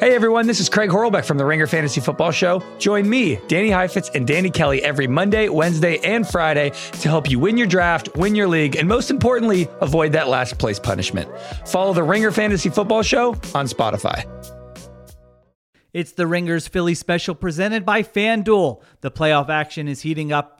Hey everyone, this is Craig Horlbeck from the Ringer Fantasy Football Show. Join me, Danny Heifetz, and Danny Kelly every Monday, Wednesday, and Friday to help you win your draft, win your league, and most importantly, avoid that last place punishment. Follow the Ringer Fantasy Football Show on Spotify. It's the Ringers Philly special presented by FanDuel. The playoff action is heating up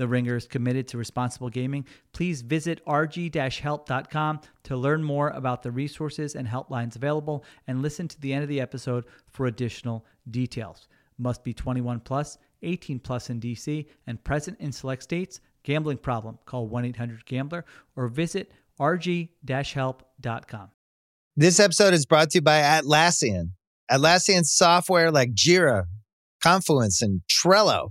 The Ringer is committed to responsible gaming. Please visit rg-help.com to learn more about the resources and helplines available and listen to the end of the episode for additional details. Must be 21 plus, 18 plus in DC and present in select states. Gambling problem? Call 1-800-GAMBLER or visit rg-help.com. This episode is brought to you by Atlassian. Atlassian software like Jira, Confluence, and Trello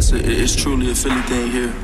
It's, a, it's truly a Philly thing here.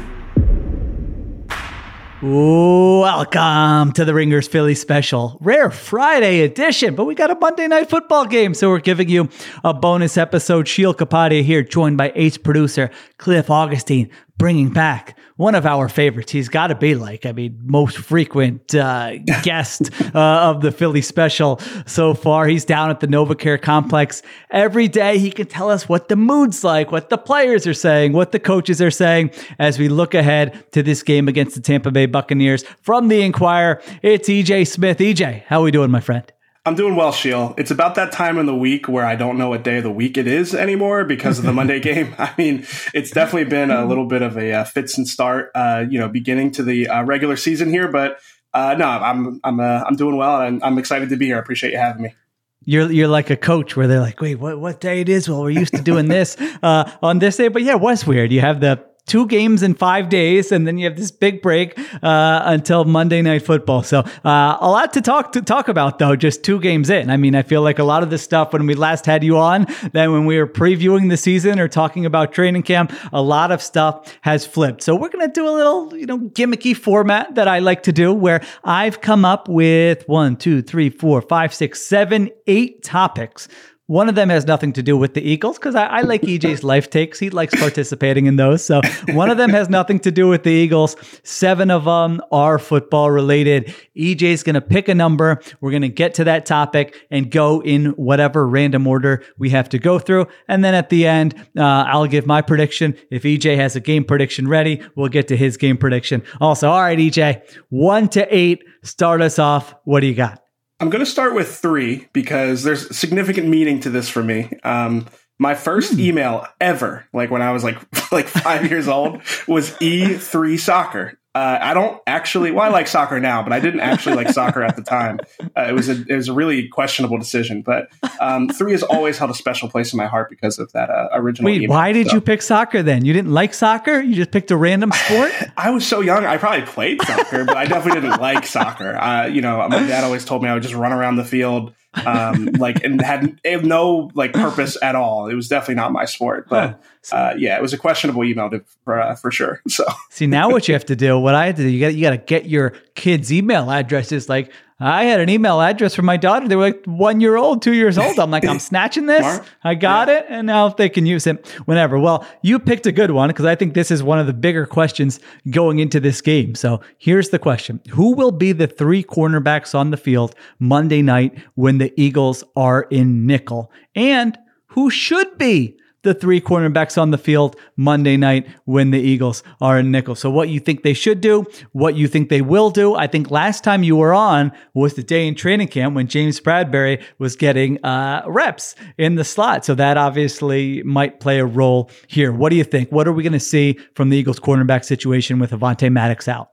Welcome to the Ringers Philly special, rare Friday edition. But we got a Monday night football game, so we're giving you a bonus episode. Sheil Kapadia here, joined by ace producer Cliff Augustin, bringing back one of our favorites. He's got to be like, I mean, most frequent uh, guest uh, of the Philly special so far. He's down at the NovaCare complex every day. He can tell us what the mood's like, what the players are saying, what the coaches are saying as we look ahead to this game against the Tampa Bay Buccaneers. From the Inquirer, it's EJ Smith. EJ, how are we doing, my friend? I'm doing well, Sheil. It's about that time in the week where I don't know what day of the week it is anymore because of the Monday game. I mean, it's definitely been a little bit of a uh, fits and start, uh, you know, beginning to the uh, regular season here. But uh, no, I'm I'm uh, I'm doing well, and I'm excited to be here. I appreciate you having me. You're you're like a coach where they're like, wait, what what day it is? Well, we're used to doing this uh, on this day, but yeah, it was weird. You have the two games in five days, and then you have this big break uh, until Monday Night Football. So uh, a lot to talk to talk about, though. Just two games in. I mean, I feel like a lot of the stuff when we last had you on, then when we were previewing the season or talking about training camp, a lot of stuff has flipped. So we're gonna do a little, you know, gimmicky format that I like to do, where I've come up with one, two, three, four, five, six, seven, eight topics one of them has nothing to do with the Eagles because I, I, like EJ's life takes. He likes participating in those. So one of them has nothing to do with the Eagles. Seven of them are football related. EJ's going to pick a number. We're going to get to that topic and go in whatever random order we have to go through. And then at the end, uh, I'll give my prediction. If EJ has a game prediction ready, we'll get to his game prediction. Also, all right, EJ, one to eight. Start us off. What do you got? I'm going to start with three because there's significant meaning to this for me. Um, my first Hmm. email ever, like when I was like like five years old, was E3 soccer. Uh, I don't actually. Well, I like soccer now, but I didn't actually like soccer at the time. Uh, it was a it was a really questionable decision. But um, three has always held a special place in my heart because of that uh, original. Wait, email. why did So- you pick soccer then? You didn't like soccer? You just picked a random sport? I was so young. I probably played soccer, but I definitely didn't like soccer. Uh, you know, my dad always told me I would just run around the field, um, like, and had, had no like purpose at all. It was definitely not my sport. But uh, yeah, it was a questionable email to, for uh, for sure. So See, now what you have to do, what I had to do, you got you got to get your kids' email addresses. Like I had an email address for my daughter. They were like one year old, two years old. I'm like, I'm snatching this. Smart. I got it, and now they can use it whenever. Well, you picked a good one because I think this is one of the bigger questions going into this game. So here's the question: Who will be the three cornerbacks on the field Monday night when the Eagles are in nickel, and who should be? The three cornerbacks on the field Monday night when the Eagles are in nickel. So, what you think they should do, what you think they will do. I think last time you were on was the day in training camp when James Bradberry was getting uh, reps in the slot. So, that obviously might play a role here. What do you think? What are we going to see from the Eagles cornerback situation with Avonte Maddox out?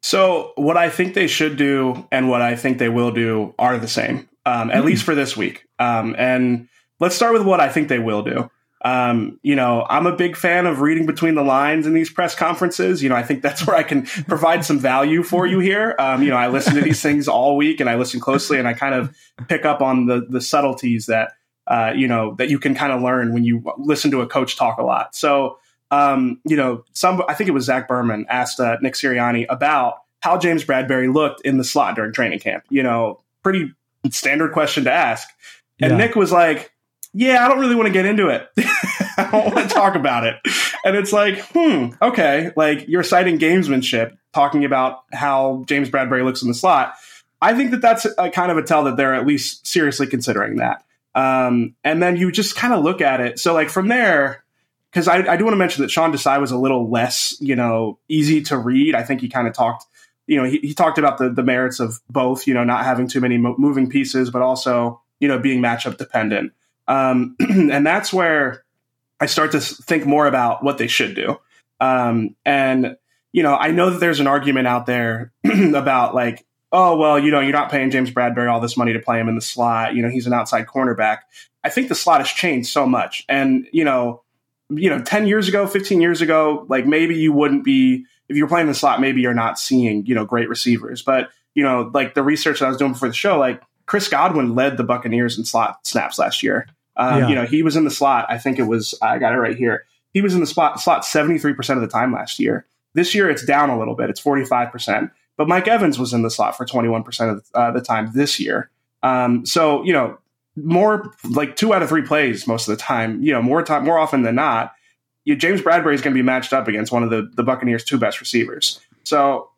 So, what I think they should do and what I think they will do are the same, um, at mm. least for this week. Um, and let's start with what I think they will do. Um, you know, I'm a big fan of reading between the lines in these press conferences. You know, I think that's where I can provide some value for you here. Um, you know, I listen to these things all week and I listen closely and I kind of pick up on the the subtleties that uh, you know that you can kind of learn when you listen to a coach talk a lot. So, um, you know, some I think it was Zach Berman asked uh, Nick Sirianni about how James Bradberry looked in the slot during training camp. You know, pretty standard question to ask. And yeah. Nick was like, yeah, I don't really want to get into it. I don't want to talk about it. And it's like, hmm, okay, like you're citing gamesmanship, talking about how James Bradberry looks in the slot. I think that that's a kind of a tell that they're at least seriously considering that. Um, and then you just kind of look at it. So, like from there, because I, I, do want to mention that Sean Desai was a little less, you know, easy to read. I think he kind of talked, you know, he, he talked about the, the merits of both, you know, not having too many mo- moving pieces, but also, you know, being matchup dependent. Um, and that's where I start to think more about what they should do. Um, and, you know, I know that there's an argument out there about like, oh, well, you know, you're not paying James Bradberry all this money to play him in the slot. You know, he's an outside cornerback. I think the slot has changed so much. And, you know, you know, 10 years ago, 15 years ago, like maybe you wouldn't be, if you're playing the slot, maybe you're not seeing, you know, great receivers. But, you know, like the research that I was doing before the show, like Chris Godwin led the Buccaneers in slot snaps last year. Um, yeah. You know, he was in the slot. I think it was. I got it right here. He was in the spot slot seventy three percent of the time last year. This year, it's down a little bit. It's forty five percent. But Mike Evans was in the slot for twenty one percent of uh, the time this year. Um, so you know, more like two out of three plays most of the time. You know, more time, more often than not, you, James Bradberry is going to be matched up against one of the the Buccaneers' two best receivers. So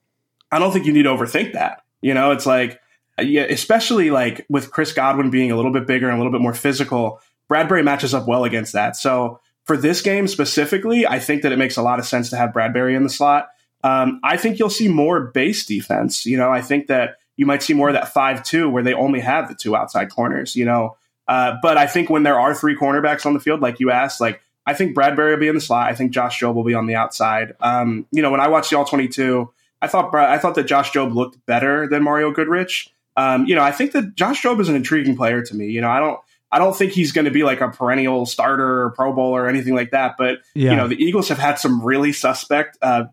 I don't think you need to overthink that. You know, it's like yeah, especially like with Chris Godwin being a little bit bigger and a little bit more physical. Bradberry matches up well against that. So for this game specifically, I think that it makes a lot of sense to have Bradberry in the slot. Um, I think you'll see more base defense. You know, I think that you might see more of that five-two where they only have the two outside corners. You know, uh, but I think when there are three cornerbacks on the field, like you asked, like I think Bradberry will be in the slot. I think Josh Jobe will be on the outside. Um, you know, when I watched the All Twenty Two, I thought I thought that Josh Jobe looked better than Mario Goodrich. Um, you know, I think that Josh Jobe is an intriguing player to me. You know, I don't I don't think he's going to be like a perennial starter or Pro Bowl or anything like that. But yeah. you know, the Eagles have had some really suspect uh,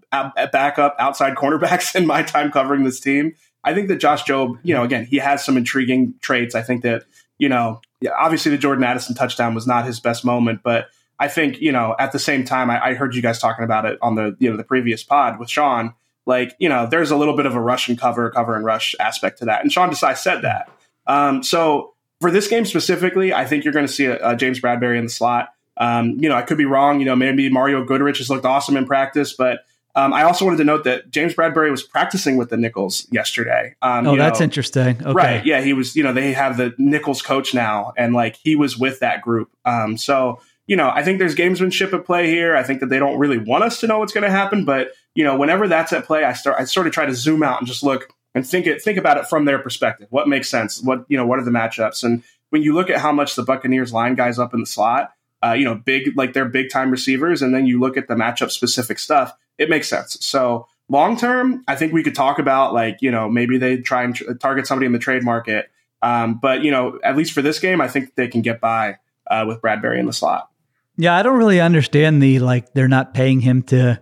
backup outside cornerbacks in my time covering this team. I think that Josh Jobe, you know, again, he has some intriguing traits. I think that you know, obviously the Jordan Addison touchdown was not his best moment, but I think you know, at the same time, I, I heard you guys talking about it on the you know the previous pod with Sean. Like you know, there's a little bit of a rush and cover, cover and rush aspect to that, and Sean Desai said that. Um, so for this game specifically, I think you're going to see a, a James Bradberry in the slot. Um, you know, I could be wrong. You know, maybe Mario Goodrich has looked awesome in practice, but um, I also wanted to note that James Bradberry was practicing with the Nickels yesterday. Um, oh, that's know, interesting. Okay. Right. Yeah. He was, you know, they have the Nickels coach now, and like he was with that group. Um, so, you know, I think there's gamesmanship at play here. I think that they don't really want us to know what's going to happen, but, you know, whenever that's at play, I start, I sort of try to zoom out and just look and think it think about it from their perspective. What makes sense? What you know? What are the matchups? And when you look at how much the Buccaneers line guys up in the slot, uh, you know, big like they're big time receivers, and then you look at the matchup specific stuff, it makes sense. So long term, I think we could talk about like you know maybe they try and tr- target somebody in the trade market. Um, but you know, at least for this game, I think they can get by uh, with Bradberry in the slot. Yeah, I don't really understand the like they're not paying him to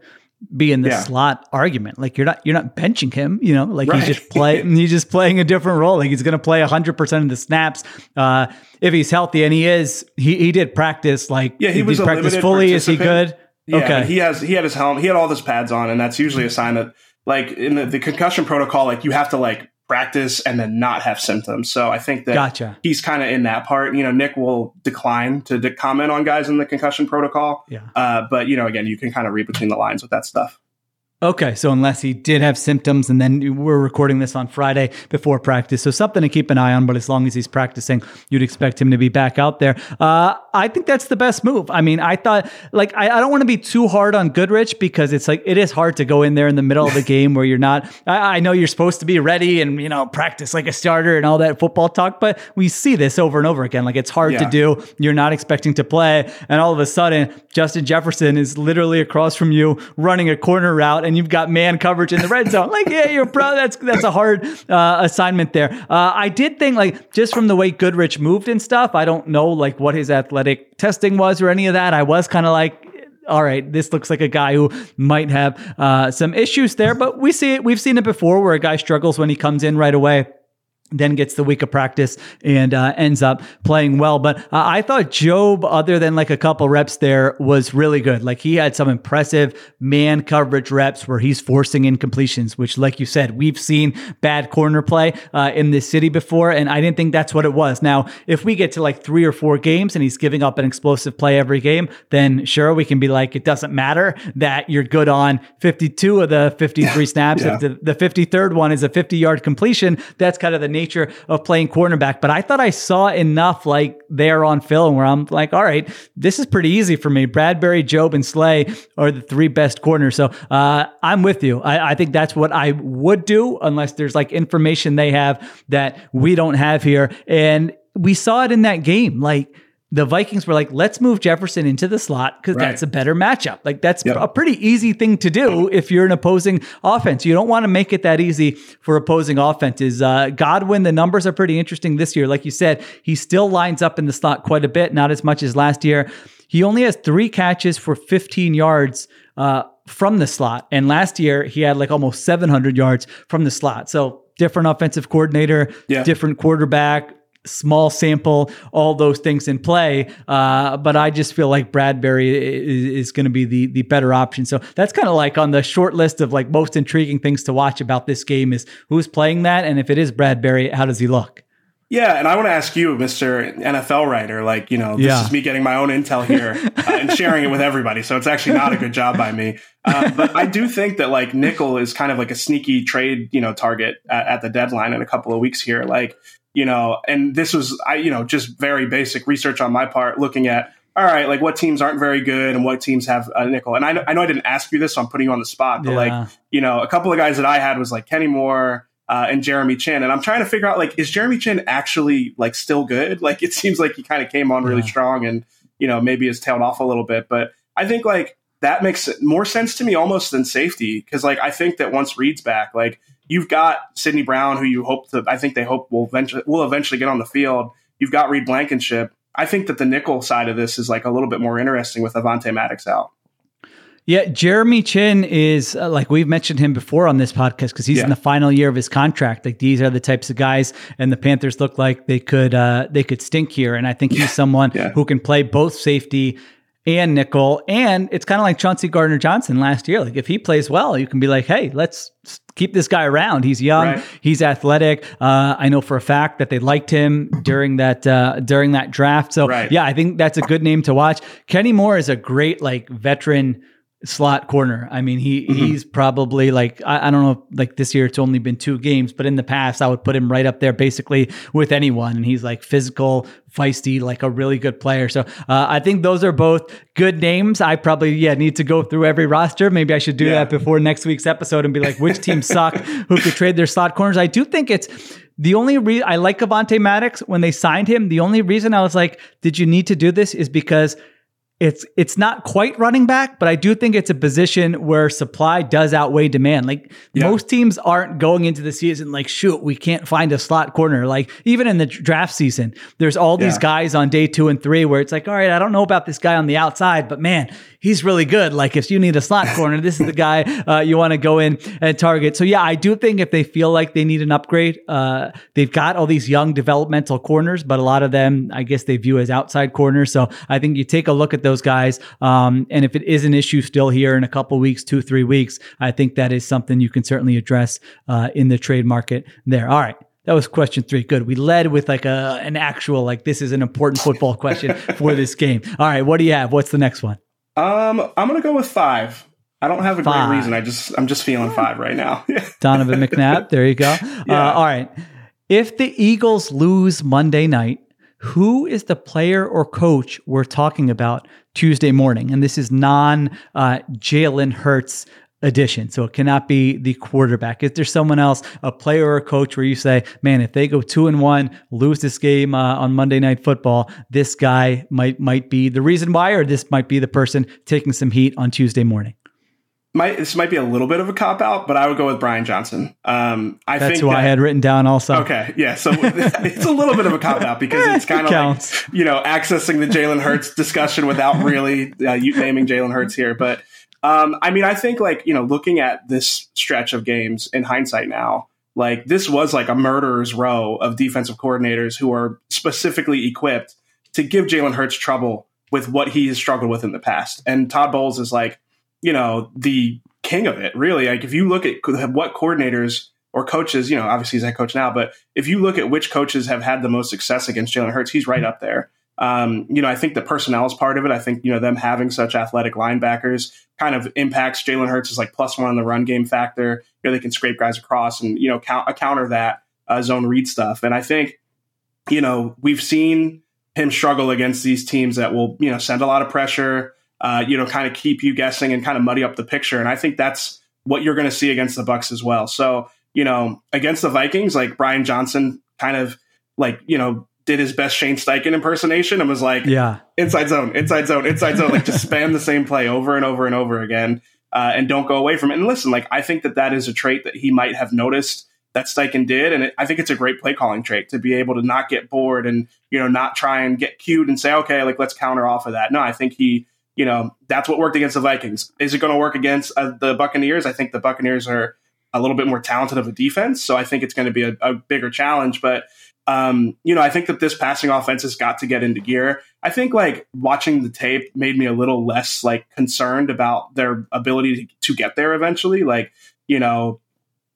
be in the yeah. slot argument. Like you're not you're not benching him, you know, like right. he's just playing he's just playing a different role. Like he's gonna play hundred percent of the snaps. Uh if he's healthy and he is he he did practice like yeah, he was practice fully. Is he good? Yeah, okay. he has he had his helmet, he had all his pads on, and that's usually a sign that like in the, the concussion protocol, like you have to like practice and then not have symptoms. So I think that gotcha. he's kind of in that part. You know, Nick will decline to de- comment on guys in the concussion protocol. Yeah. Uh, but you know, again, you can kind of read between the lines with that stuff. Okay, so unless he did have symptoms, and then we're recording this on Friday before practice, so something to keep an eye on. But as long as he's practicing, you'd expect him to be back out there. Uh, I think that's the best move. I mean, I thought like I, I don't want to be too hard on Goodrich because it's like it is hard to go in there in the middle of the game where you're not. I, I know you're supposed to be ready and you know practice like a starter and all that football talk, but we see this over and over again. Like it's hard Yeah. to do. You're not expecting to play, and all of a sudden, Justin Jefferson is literally across from you running a corner route, and you've got man coverage in the red zone. Like, yeah, you're pro. That's that's a hard uh, assignment there. Uh, I did think like just from the way Goodrich moved and stuff. I don't know like what his athletic testing was or any of that. I was kind of like. All right, this looks like a guy who might have uh, some issues there, but we see it. We've seen it before, where a guy struggles when he comes in right away then gets the week of practice and uh, ends up playing well. But uh, I thought Jobe, other than like a couple reps there, was really good. Like he had some impressive man coverage reps where he's forcing incompletions, which, like you said, we've seen bad corner play uh, in this city before, and I didn't think that's what it was. Now, if we get to like three or four games and he's giving up an explosive play every game, then sure, we can be like, it doesn't matter that you're good on 52 of the 53 snaps. Yeah. If the, the 53rd one is a 50 yard completion, that's kind of the nature of playing cornerback. But I thought I saw enough like there on film where I'm like, all right, this is pretty easy for me. Bradberry, Jobe, and Slay are the three best corners. So uh, I'm with you. I, I think that's what I would do unless there's like information they have that we don't have here. And we saw it in that game. Like, the Vikings were like, let's move Jefferson into the slot because Right. that's a better matchup. Like that's Yep. a pretty easy thing to do if you're an opposing offense. You don't want to make it that easy for opposing offenses. Uh, Godwin, the numbers are pretty interesting this year. Like you said, he still lines up in the slot quite a bit, not as much as last year. He only has three catches for 15 yards uh, from the slot. And last year, he had like almost 700 yards from the slot. So different offensive coordinator, Yeah. different quarterback, small sample, all those things in play. Uh, but I just feel like Bradberry is, is going to be the the better option. So that's kind of like on the short list of like most intriguing things to watch about this game is who's playing that, and if it is Bradberry, how does he look? Yeah, and I want to ask you, Mr. NFL writer, like, you know, this Yeah. is me getting my own intel here uh, and sharing it with everybody. So it's actually not a good job by me. Uh, but I do think that, like, nickel is kind of like a sneaky trade, you know, target at, at the deadline in a couple of weeks here. Like, you know, and this was, I, you know, just very basic research on my part looking at, all right, like what teams aren't very good and what teams have a nickel. And I know, I know I didn't ask you this, so I'm putting you on the spot, but Yeah. like, you know, a couple of guys that I had was like Kenny Moore, uh, and Jeremy Chinn. And I'm trying to figure out like, is Jeremy Chinn actually like still good? Like, it seems like he kind of came on really Yeah. strong and, you know, maybe has tailed off a little bit. But I think like that makes more sense to me almost than safety. Cause like, I think that once Reed's back, like you've got Sydney Brown, who you hope to, I think they hope will eventually, will eventually get on the field. You've got Reed Blankenship. I think that the nickel side of this is like a little bit more interesting with Avonte Maddox out. Yeah, Jeremy Chinn is uh, like we've mentioned him before on this podcast because he's Yeah. in the final year of his contract. Like these are the types of guys, and the Panthers look like they could uh, they could stink here. And I think he's someone Yeah. who can play both safety and nickel. And it's kind of like Chauncey Gardner Johnson last year. Like if he plays well, you can be like, hey, let's keep this guy around. He's young, Right. he's athletic. Uh, I know for a fact that they liked him during that uh, during that draft. So Right. yeah, I think that's a good name to watch. Kenny Moore is a great like veteran slot corner. I mean, he he's probably like I, I don't know, like this year it's only been two games, but in the past I would put him right up there basically with anyone. And he's like physical, feisty, like a really good player. So uh, I think those are both good names. I probably yeah need to go through every roster. Maybe I should do Yeah. that before next week's episode and be like, which teams suck, who could trade their slot corners. I do think it's the only reason I like Avonte Maddox when they signed him. The only reason I was like, did you need to do this is because it's it's not quite running back, but I do think it's a position where supply does outweigh demand. Like Yeah. most teams aren't going into the season like, shoot, we can't find a slot corner. Like even in the draft season, there's all these Yeah. guys on day two and three where it's like, all right, I don't know about this guy on the outside, but man, he's really good. Like if you need a slot corner, this is the guy uh, you want to go in and target. So yeah, I do think if they feel like they need an upgrade, uh, they've got all these young developmental corners, but a lot of them, I guess they view as outside corners. So I think you take a look at those guys, um, and if it is an issue still here in a couple weeks, two three weeks, I think that is something you can certainly address uh, in the trade market there. All right. That was question three. Good. We led with like a an actual like this is an important football question for this game. All right, what do you have? What's the next one? Um, I'm gonna go with five. I don't have a Five. great reason. I just I'm just feeling five right now. Donovan McNabb. There you go. Uh, all right. If the Eagles lose Monday night, who is the player or coach we're talking about Tuesday morning? And this is non uh, Jalen Hurts edition. So it cannot be the quarterback. Is there someone else, a player or a coach, where you say, man, if they go two and one, lose this game uh, on Monday Night Football, this guy might might be the reason why, or this might be the person taking some heat on Tuesday morning? might this might be a little bit of a cop out, but I would go with Brian Johnson. Um, I That's think who that, I had written down also. Okay, yeah. So it's a little bit of a cop out because it's kind of like you know accessing the Jalen Hurts discussion without really uh, you naming Jalen Hurts here. But um, I mean, I think like you know looking at this stretch of games in hindsight now, like this was like a murderer's row of defensive coordinators who are specifically equipped to give Jalen Hurts trouble with what he has struggled with in the past. And Todd Bowles is like you know the king of it really like if you look at what coordinators or coaches you know obviously he's head coach now but if you look at which coaches have had the most success against Jalen Hurts he's right up there um, you know I think the personnel is part of it I think you know them having such athletic linebackers kind of impacts Jalen Hurts is like plus one on the run game factor you know they can scrape guys across and you know count, counter that uh, zone read stuff and I think you know we've seen him struggle against these teams that will you know send a lot of pressure uh, you know, kind of keep you guessing and kind of muddy up the picture. And I think that's what you're going to see against the Bucks as well. So, you know, against the Vikings, like Brian Johnson kind of like, you know, did his best Shane Steichen impersonation and was like, Yeah. inside zone, inside zone, inside zone, like just spam the same play over and over and over again uh, and don't go away from it. And listen, like I think that that is a trait that he might have noticed that Steichen did, and it, I think it's a great play calling trait to be able to not get bored and you know not try and get cued and say, okay, like let's counter off of that. No, I think he, you know, that's what worked against the Vikings. Is it going to work against uh, the Buccaneers? I think the Buccaneers are a little bit more talented of a defense, so I think it's going to be a, a bigger challenge, but. Um, you know, I think that this passing offense has got to get into gear. I think like watching the tape made me a little less like concerned about their ability to, to get there eventually. Like, you know,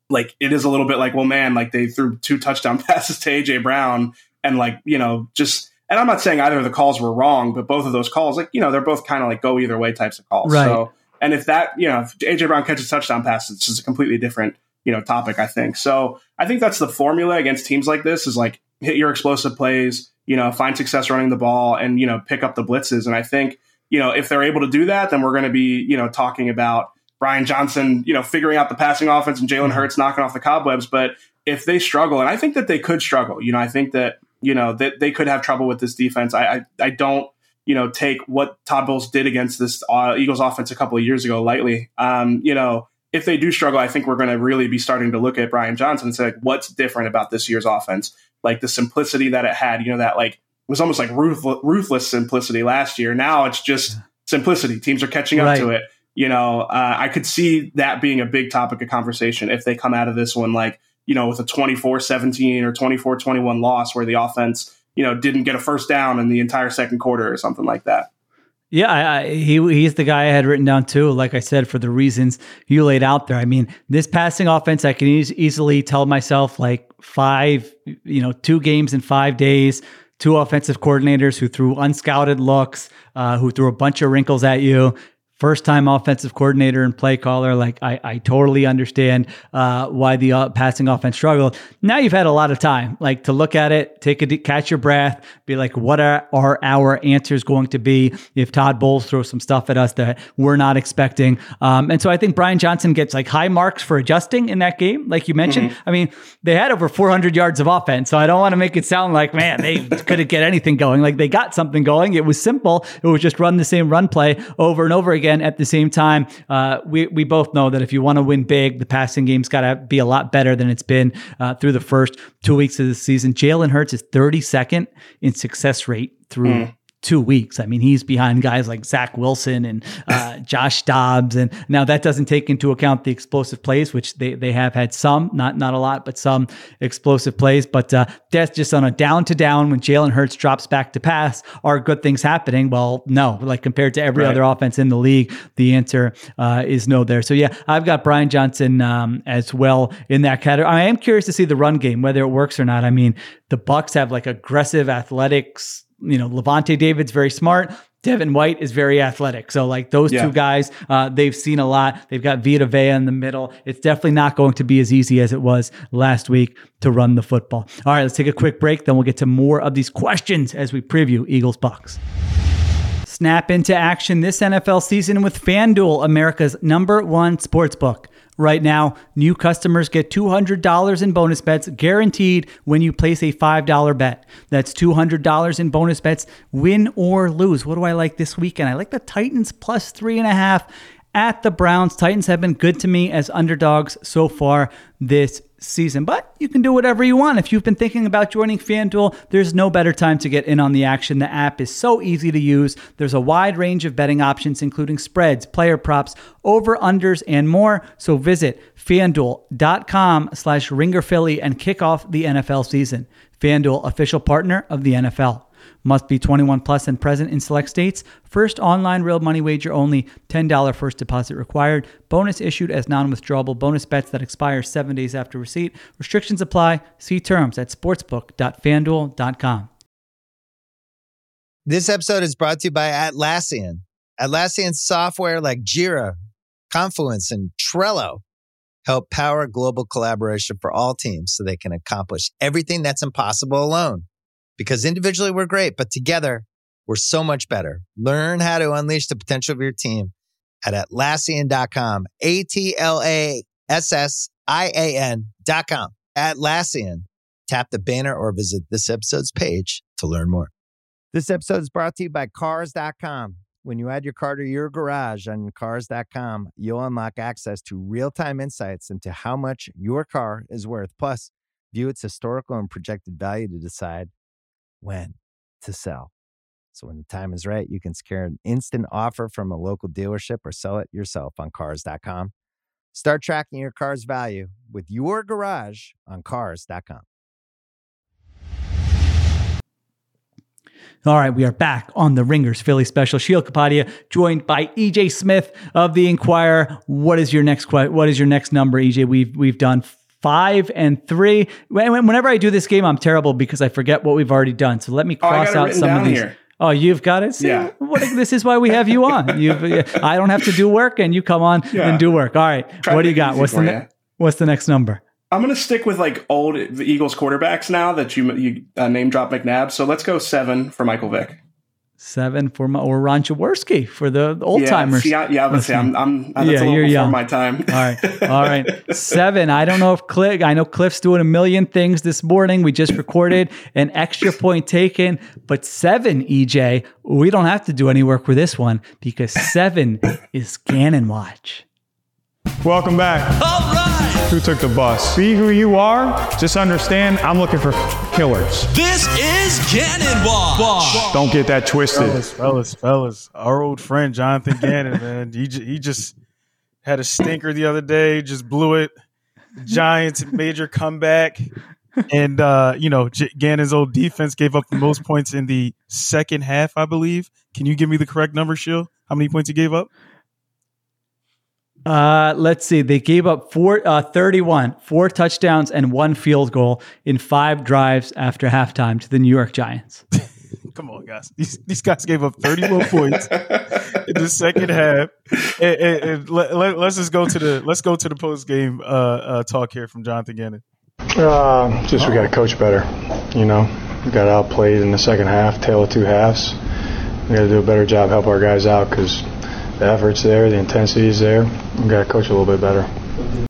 like it is a little bit like, well, man, like they threw two touchdown passes to AJ Brown and like, you know, just and I'm not saying either of the calls were wrong, but both of those calls, like, you know, they're both kind of like go either way types of calls. Right. So and if that, you know, if AJ Brown catches touchdown passes, it's just a completely different, you know, topic, I think. So I think that's the formula against teams like this is like hit your explosive plays, you know, find success running the ball and, you know, pick up the blitzes. And I think, you know, if they're able to do that, then we're going to be, you know, talking about Brian Johnson, you know, figuring out the passing offense and Jalen Hurts knocking off the cobwebs. But if they struggle, and I think that they could struggle, you know, I think that, you know, that they could have trouble with this defense. I, I, I don't, you know, take what Todd Bowles did against this uh, Eagles offense a couple of years ago lightly. Um, you know, if they do struggle, I think we're going to really be starting to look at Brian Johnson and say, like, what's different about this year's offense? Like the simplicity that it had, you know, that like was almost like ruthless, ruthless simplicity last year. Now it's just simplicity. Teams are catching up Right. to it. You know, uh, I could see that being a big topic of conversation if they come out of this one like, you know, with a 24 17 or 24 21 loss where the offense, you know, didn't get a first down in the entire second quarter or something like that. Yeah, I, I, he he's the guy I had written down too. Like I said, for the reasons you laid out there. I mean, this passing offense, I can eas easily tell myself like five, you know, two games in five days, two offensive coordinators who threw unscouted looks, uh, who threw a bunch of wrinkles at you. First time offensive coordinator and play caller. Like, I, I totally understand uh, why the uh, passing offense struggled. Now you've had a lot of time, like to look at it, take a deep, catch your breath, be like, what are, are our answers going to be if Todd Bowles throws some stuff at us that we're not expecting? Um, and so I think Brian Johnson gets like high marks for adjusting in that game, like you mentioned. I mean, they had over 400 yards of offense, so I don't want to make it sound like, man, they couldn't get anything going. Like they got something going. It was simple. It was just run the same run play over and over again. And at the same time, uh, we we both know that if you want to win big, the passing game's got to be a lot better than it's been uh, through the first two weeks of the season. Jalen Hurts is 32nd in success rate through. Two weeks. I mean, he's behind guys like Zach Wilson and uh, Josh Dobbs, and now that doesn't take into account the explosive plays, which they they have had some, not not a lot, but some explosive plays. But uh, that's just on a down to down when Jalen Hurts drops back to pass. Are good things happening? Well, no. Like compared to every Right. other offense in the league, the answer uh, is no there. So yeah, I've got Brian Johnson um, as well in that category. I am curious to see the run game whether it works or not. I mean, the Bucks have like aggressive athletics. You know, Lavonte David's very smart. Devin White is very athletic. So, like those Yeah. two guys, uh, they've seen a lot. They've got Vita Vea in the middle. It's definitely not going to be as easy as it was last week to run the football. All right, let's take a quick break. Then we'll get to more of these questions as we preview Eagles Bucks. Snap into action this NFL season with FanDuel, America's number one sportsbook. Right now, new customers get $200 in bonus bets guaranteed when you place a $5 bet. That's $200 in bonus bets, win or lose. What do I like this weekend? I like the Titans plus three and a half at the Browns. Titans have been good to me as underdogs so far this season, but you can do whatever you want. If you've been thinking about joining FanDuel, there's no better time to get in on the action. The app is so easy to use. There's a wide range of betting options, including spreads, player props, over-unders, and more. So visit fanduel.com slash ringerphilly and kick off the NFL season. FanDuel, official partner of the NFL. Must be 21 plus and present in select states. First online real money wager only. $10 first deposit required. Bonus issued as non withdrawable bonus bets that expire seven days after receipt. Restrictions apply. See terms at sportsbook.fanduel.com. This episode is brought to you by Atlassian. Atlassian software like Jira, Confluence, and Trello help power global collaboration for all teams so they can accomplish everything that's impossible alone. Because individually we're great, but together we're so much better. Learn how to unleash the potential of your team at Atlassian.com. A T L A S S I A N.com. Atlassian. Tap the banner or visit this episode's page to learn more. This episode is brought to you by Cars.com. When you add your car to your garage on Cars.com, you'll unlock access to real time insights into how much your car is worth. Plus, view its historical and projected value to decide when to sell. So, when the time is right, you can secure an instant offer from a local dealership or sell it yourself on Cars.com. Start tracking your car's value with your garage on Cars.com. All right, we are back on the Ringers Philly special. Sheil Kapadia joined by EJ Smith of the Inquirer. What is your next What is your next number, EJ? We've we've done five and three. Whenever I do this game, I'm terrible because I forget what we've already done. So let me Oh, cross it out some of these. here. Oh, you've got it. See, Yeah. what, this is why we have you on. You've, I don't have to do work, and you come on Yeah. and do work. All right, Try what do you got? What's the ne- What's the next number? I'm going to stick with like old Eagles quarterbacks now that you you uh, name drop McNabb. So let's go seven for Michael Vick. Seven for my, or Ron Jaworski for the old yeah, timers. see, I, yeah, I would say I'm, I'm that's Yeah, a little you're young. my time. All right. All right. Seven. I don't know if Cliff, I know Cliff's doing a million things this morning. We just recorded an extra point taken, but seven, EJ, we don't have to do any work with this one because seven is Gannon Watch. Welcome back. All right. Who took the bus? Be who you are. Just understand I'm looking for killers. This is Gannon Watch. Don't get that twisted. Fellas, fellas, fellas. Our old friend Jonathan Gannon, man. He j- he just had a stinker the other day. Just blew it. Giants major comeback, and uh, you know J- Gannon's old defense gave up the most points in the second half, I believe. Can you give me the correct number, Sheil? How many points he gave up? Uh, let's see. They gave up four, uh, 31, four touchdowns and one field goal in five drives after halftime to the New York Giants. Come on, guys. These these guys gave up 31 points in the second half. And, and- and let, us just go to the let's go to the post game uh, uh, talk here from Jonathan Gannon. Uh, just we got to coach better. You know, we got outplayed in the second half, tail of two halves. We got to do a better job, help our guys out because the effort's there, the intensity's there. We got to coach a little bit better.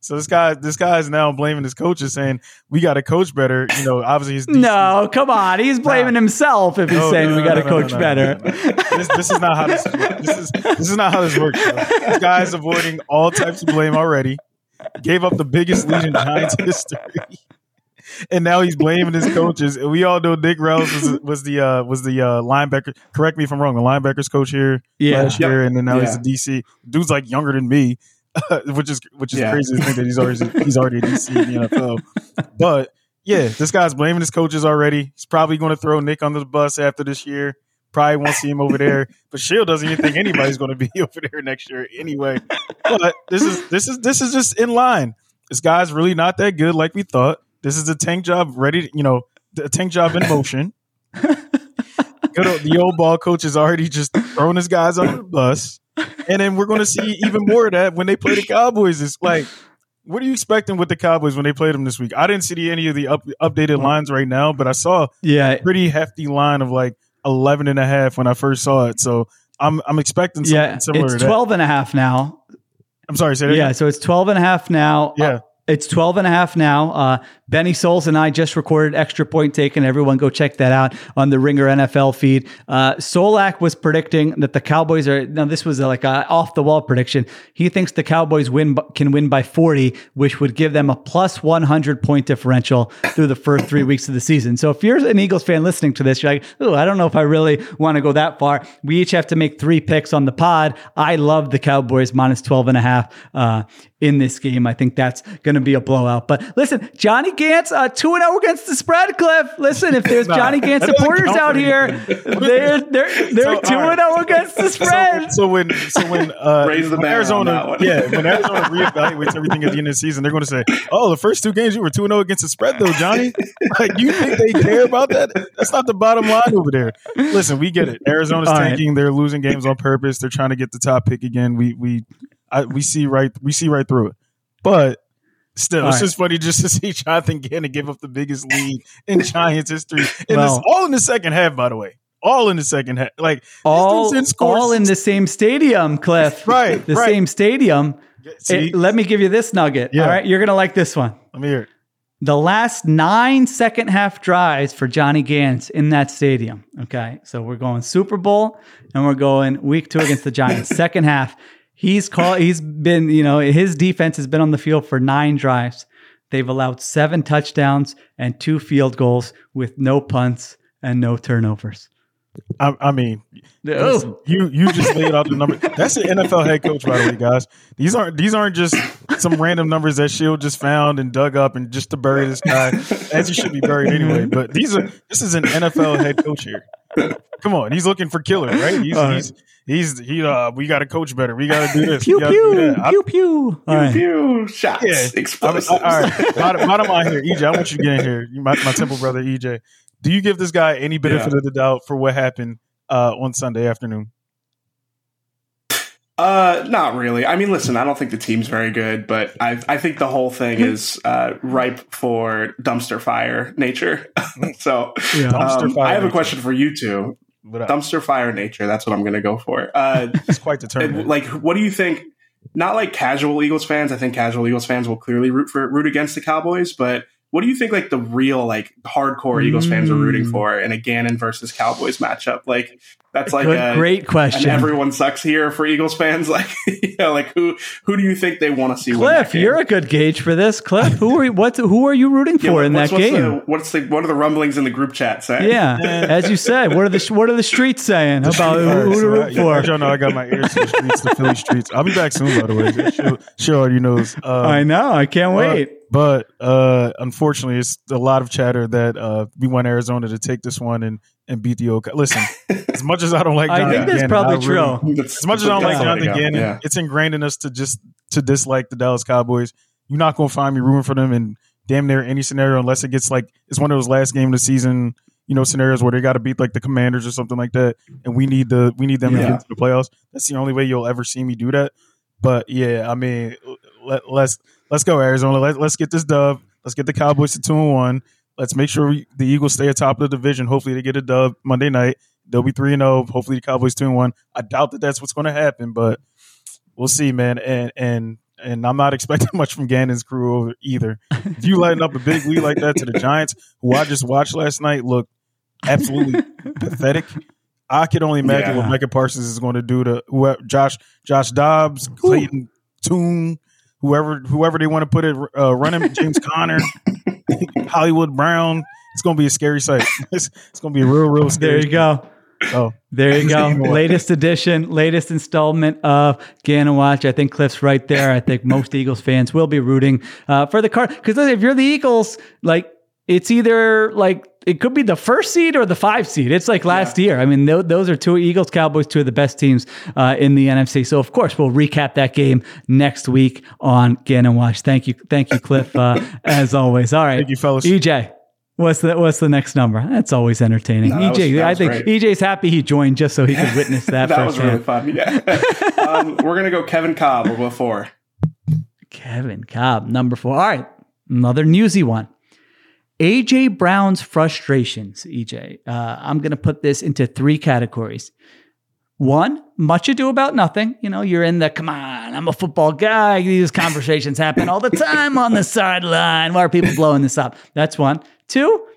So this guy this guy is now blaming his coaches, saying we got to coach better. You know, obviously he's No, come on. He's blaming himself if he's No, saying no, we got to no, no, coach no, no, better. no, no. This, this is not how this works. This is this is not how this works. bro. This guy is avoiding all types of blame already. Gave up the biggest lead in Giants history. And now he's blaming his coaches. And we all know Nick Rouse was, was the uh, was the uh, linebacker. Correct me if I'm wrong. The linebackers coach here Yeah. last year, and then now he's Yeah. the DC. Dude's like younger than me, which is which is Yeah. crazy to think that he's already he's already a DC in the NFL. But yeah, this guy's blaming his coaches already. He's probably going to throw Nick under the bus after this year. Probably won't see him over there. But Sheil doesn't even think anybody's going to be over there next year anyway. But this is this is this is just in line. This guy's really not that good like we thought. This is a tank job ready, to, you know, a tank job in motion. good old, the old ball coach is already just throwing his guys on the bus, and then we're going to see even more of that when they play the Cowboys. It's like, what are you expecting with the Cowboys when they played them this week? I didn't see any of the up, updated lines right now, but I saw Yeah. a pretty hefty line of like 11 and a half when I first saw it. So I'm I'm expecting something Yeah. similar It's to that. 12 and a half now. I'm sorry, say that Yeah. again? So it's 12 and a half now. Yeah. Uh, it's 12 and a half now. Uh, Benny Solak and I just recorded Extra Point Taken. Everyone go check that out on the Ringer NFL feed. Uh, Solak was predicting that the Cowboys are, now this was like a off the wall prediction. He thinks the Cowboys win can win by 40, which would give them a plus 100 point differential through the first three weeks of the season. So if you're an Eagles fan listening to this, you're like, oh, I don't know if I really want to go that far. We each have to make three picks on the pod. I love the Cowboys minus 12 and a half uh, in this game. I think that's going to be a blowout. But listen, Johnny Gantz, uh, 2 0 against the spread, Cliff. Listen, if there's Nah, Johnny Gantz supporters out here, they're, they're, they're So, 2 all right. 0 against the spread. So, so when so when uh, Raise the when Arizona, that one. yeah, when Arizona reevaluates everything at the end of the season, they're going to say, "Oh, the first two games you were 2 0 against the spread, though, Johnny." like, you think they care about that? That's not the bottom line over there. Listen, we get it. Arizona's All right. tanking; they're losing games on purpose. They're trying to get the top pick again. We we I, we see right we see right through it, but. Still, All it's right. just funny just to see Jonathan Gannon give up the biggest lead in Giants history. And Well- it's all in the second half, by the way. All in the second half. Like all, this dude's scored all in the same stadium, Cliff. Right, The right. same stadium. Eh, see? It- let me give you this nugget. Yeah. All right. You're going to like this one. Let me hear it. The last nine second half drives for Johnny Gantz in that stadium. Okay. So we're going Super Bowl and we're going week two against the Giants. second half. He's called, he's been, you know, his defense has been on the field for nine drives. They've allowed seven touchdowns and two field goals with no punts and no turnovers. I, I mean, listen, you you just laid out the number. That's the NFL head coach, by the way, guys. These aren't these aren't just some random numbers that Sheil just found and dug up and just to bury this guy, as he should be buried anyway. But these are this is an NFL head coach here. Come on, he's looking for killer, right? He's All right. he's he's he. Uh, we got to coach better. We got to do this. Pew we gotta do pew. I- pew pew. All right. Pew, shots, Yeah. I mean, explosives. all right. Bottom, bottom line here, EJ. I want you to get in here. You, my, my temple brother, EJ. Do you give this guy any benefit Yeah. of the doubt for what happened uh, on Sunday afternoon? Uh, not really. I mean, listen, I don't think the team's very good, but I I think the whole thing is uh, ripe for dumpster fire nature. so, Yeah. Dumpster um, fire I have a question for you two. Dumpster fire nature. That's what I'm going to go for. Uh, It's quite determined. like, what do you think? Not like casual Eagles fans. I think casual Eagles fans will clearly root for root against the Cowboys, but. What do you think? Like the real, like hardcore Eagles fans are rooting Mm. for in a Gannon versus Cowboys matchup. Like that's like Good, a, great question. everyone sucks here for Eagles fans. Like, you know, like who who do you think they want to see? Cliff, you're a good gauge for this. Cliff, who are what? Who are you rooting Yeah, for in what's- that what's game? The, what's the what are the rumblings in the group chat saying? yeah, as you said, what are the what are the streets saying about All who, right, who to root I- for? Y'all know, I got my ears to the streets, the Philly streets. I'll be back soon, by the way. Sure, sure already knows. Um, I know. I can't but- wait. But uh, unfortunately, it's a lot of chatter that uh, we want Arizona to take this one and, and beat the OK. Listen, as much as I don't like, I Jonathan think that's Gannon, probably I really- true. That's- As much as I don't like that's the Jonathan go. Gannon, Yeah. it's ingrained in us to just to dislike the Dallas Cowboys. You're not going to find me rooting for them in damn near any scenario unless it gets like it's one of those last game of the season, you know, scenarios where they got to beat like the Commanders or something like that, and we need the we need them to get into the playoffs. That's the only way you'll ever see me do that. But yeah, I mean, let, let's let's go Arizona. Let, let's get this dub. Let's get the Cowboys to two and one. Let's make sure we, the Eagles stay atop of the division. Hopefully, they get a dub Monday night. They'll be three and zero. Hopefully, the Cowboys two and one. I doubt that that's what's going to happen, but we'll see, man. And and and I'm not expecting much from Gannon's crew either. If you lighten up a big lead like that to the Giants, who I just watched last night, look absolutely pathetic. I could only imagine Yeah. what Micah Parsons is going to do to whoever, Josh Josh Dobbs, Clayton Tune, whoever whoever they want to put it uh, running, James Conner, Hollywood Brown. It's going to be a scary sight. It's, it's going to be a real, real scary. There you go. Oh, There you go. Latest edition, latest installment of Gannon Watch. I think Cliff's right there. I think most Eagles fans will be rooting uh, for the card because if you're the Eagles, like it's either like it could be the first seed or the five seed. It's like last year. I mean, tho- those are two Eagles, Cowboys, two of the best teams uh, in the NFC. So of course we'll recap that game next week on Gannon Watch. Thank you, thank you, Cliff, uh, as always. All right, Thank you, fellas. EJ. What's the What's the next number? That's always entertaining. No, that EJ, was- that I think great. EJ's happy he joined just so he could witness that. that was really fun. Yeah. um, we're gonna go Kevin Kolb. We'll go four. Kevin Kolb, number four. All right, another newsy one. AJ Brown's frustrations. EJ, uh, I'm going to put this into three categories. One, much ado about nothing. You know, you're in the come on, I'm a football guy. These conversations happen all the time on the sideline. Why are people blowing this up? That's one. Two,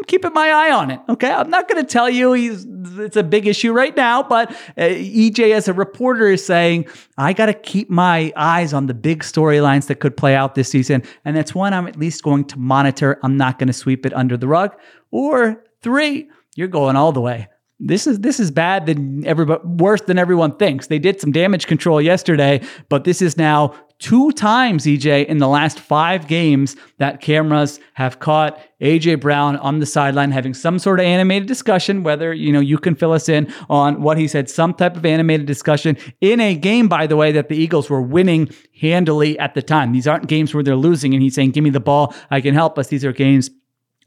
I'm keeping my eye on it. Okay. I'm not going to tell you he's it's a big issue right now, but uh, EJ as a reporter is saying, I got to keep my eyes on the big storylines that could play out this season. And that's one I'm at least going to monitor. I'm not going to sweep it under the rug. Or three, you're going all the way. This is this is bad than everybody worse than everyone thinks. They did some damage control yesterday, but this is now two times EJ in the last five games that cameras have caught AJ Brown on the sideline having some sort of animated discussion. Whether you know you can fill us in on what he said, some type of animated discussion in a game, by the way, that the Eagles were winning handily at the time. These aren't games where they're losing, and he's saying, "Give me the ball, I can help us." These are games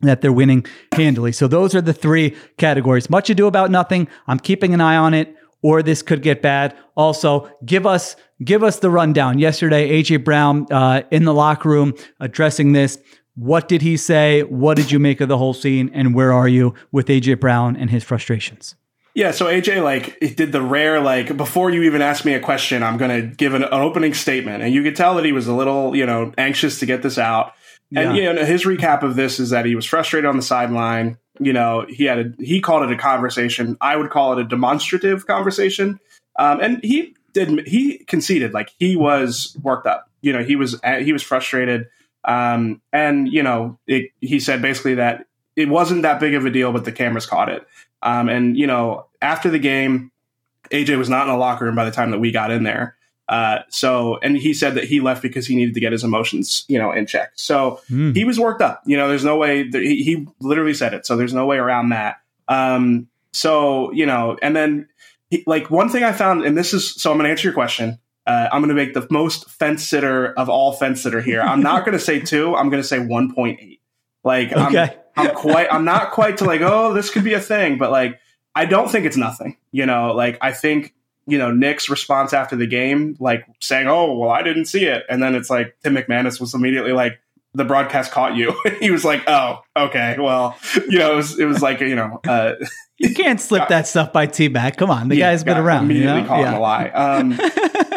that they're winning handily. So those are the three categories. Much ado about nothing. I'm keeping an eye on it or this could get bad. Also, give us give us the rundown. Yesterday, AJ Brown uh, in the locker room addressing this. What did he say? What did you make of the whole scene? And where are you with AJ Brown and his frustrations? Yeah, so AJ like it did the rare like before you even ask me a question, I'm gonna give an, an opening statement, and you could tell that he was a little you know anxious to get this out. And Yeah. you know his recap of this is that he was frustrated on the sideline. You know he had a, he called it a conversation. I would call it a demonstrative conversation. Um, and he did he conceded like he was worked up. You know he was he was frustrated. Um, and you know it, he said basically that it wasn't that big of a deal, but the cameras caught it. Um, and you know, after the game, AJ was not in the locker room by the time that we got in there. Uh, so, and he said that he left because he needed to get his emotions, you know, in check. So Hmm. he was worked up. You know, there's no way. That he, he literally said it. So there's no way around that. Um, so you know, and then he, like one thing I found, and this is so I'm going to answer your question. Uh, I'm going to make the most fence sitter of all fence sitter here. I'm not going to say two. I'm going to say 1.8. Like I'm, Okay. I'm quite. I'm not quite to like. Oh, this could be a thing, but like I don't think it's nothing. You know, like I think you know Nick's response after the game, like saying, "Oh, well, I didn't see it," and then it's like Tim McManus was immediately like, "The broadcast caught you." he was like, "Oh, okay, well, you know, it was, it was like you know." Uh, You can't slip that stuff by T Mac. Come on, the yeah, guy's been got around. You Immediately know? caught Yeah. a lie. Um,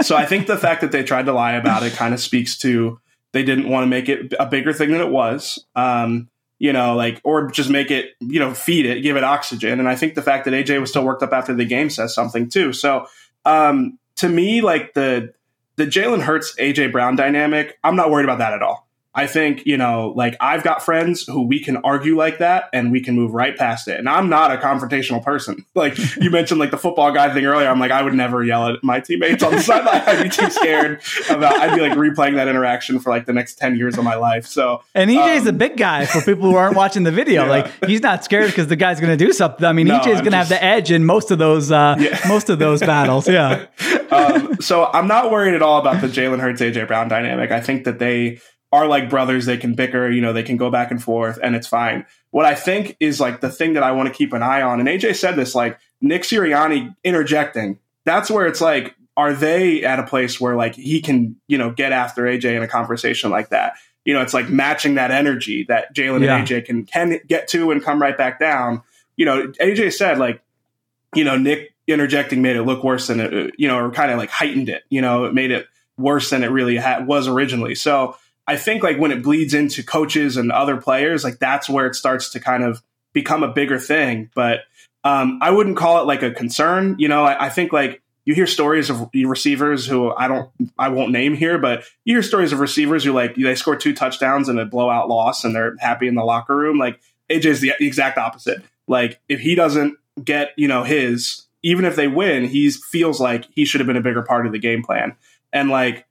so I think the fact that they tried to lie about it kind of speaks to they didn't want to make it a bigger thing than it was. Um, you know, like or just make it, you know, feed it, give it oxygen. And I think the fact that AJ was still worked up after the game says something too. So um, to me, like the the Jalen Hurts AJ Brown dynamic, I'm not worried about that at all. I think, you know, like I've got friends who we can argue like that and we can move right past it. And I'm not a confrontational person. Like you mentioned, like the football guy thing earlier, I'm like, I would never yell at my teammates on the sideline. I'd be too scared about, I'd be like replaying that interaction for like the next 10 years of my life. So, And EJ's Um, a big guy for people who aren't watching the video. Yeah. Like he's not scared because the guy's going to do something. I mean, No, EJ's going to have the edge in most of those uh, Yeah. most of those battles. Yeah. um, so I'm not worried at all about the Jalen Hurts AJ Brown dynamic. I think that they are like brothers. They can bicker, you know, they can go back and forth, and it's fine. What I think is like the thing that I want to keep an eye on, and AJ said this, like Nick Sirianni interjecting. That's where it's like, are they at a place where like he can, you know, get after AJ in a conversation like that? You know, it's like matching that energy that Jalen Yeah. and AJ can can get to and come right back down. You know, AJ said like you know, Nick interjecting made it look worse than it, you know, or kind of like heightened it, you know, it made it worse than it really ha- was originally. So I think like when it bleeds into coaches and other players, like that's where it starts to kind of become a bigger thing. But um, I wouldn't call it like a concern. You know, I, I think like you hear stories of receivers who I don't, I won't name here, but you hear stories of receivers who like they score two touchdowns in a blowout loss and they're happy in the locker room. Like AJ's the exact opposite. Like if he doesn't get you know his even if they win he feels like he should have been a bigger part of the game plan and like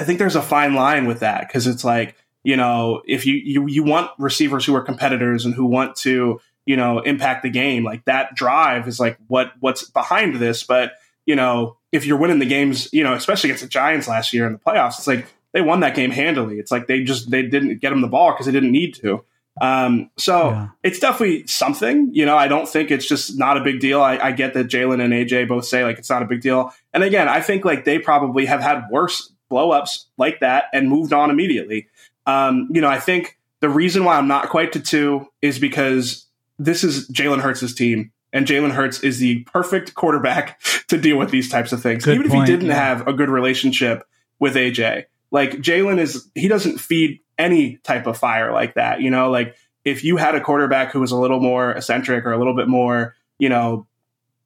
i think there's a fine line with that because it's like you know if you, you you want receivers who are competitors and who want to you know impact the game like that drive is like what what's behind this but you know if you're winning the games you know especially against the giants last year in the playoffs it's like they won that game handily it's like they just they didn't get them the ball because they didn't need to Um, so Yeah. it's definitely something. You know, I don't think it's just not a big deal. I, I get that Jalen and AJ both say like it's not a big deal. And again, I think like they probably have had worse blowups like that and moved on immediately. Um, you know, I think the reason why I'm not quite to two is because this is Jalen Hurts' team, and Jalen Hurts is the perfect quarterback to deal with these types of things. Good Even point, if he didn't yeah. have a good relationship with AJ, like Jalen is, he doesn't feed any type of fire like that. You know, like if you had a quarterback who was a little more eccentric or a little bit more, you know,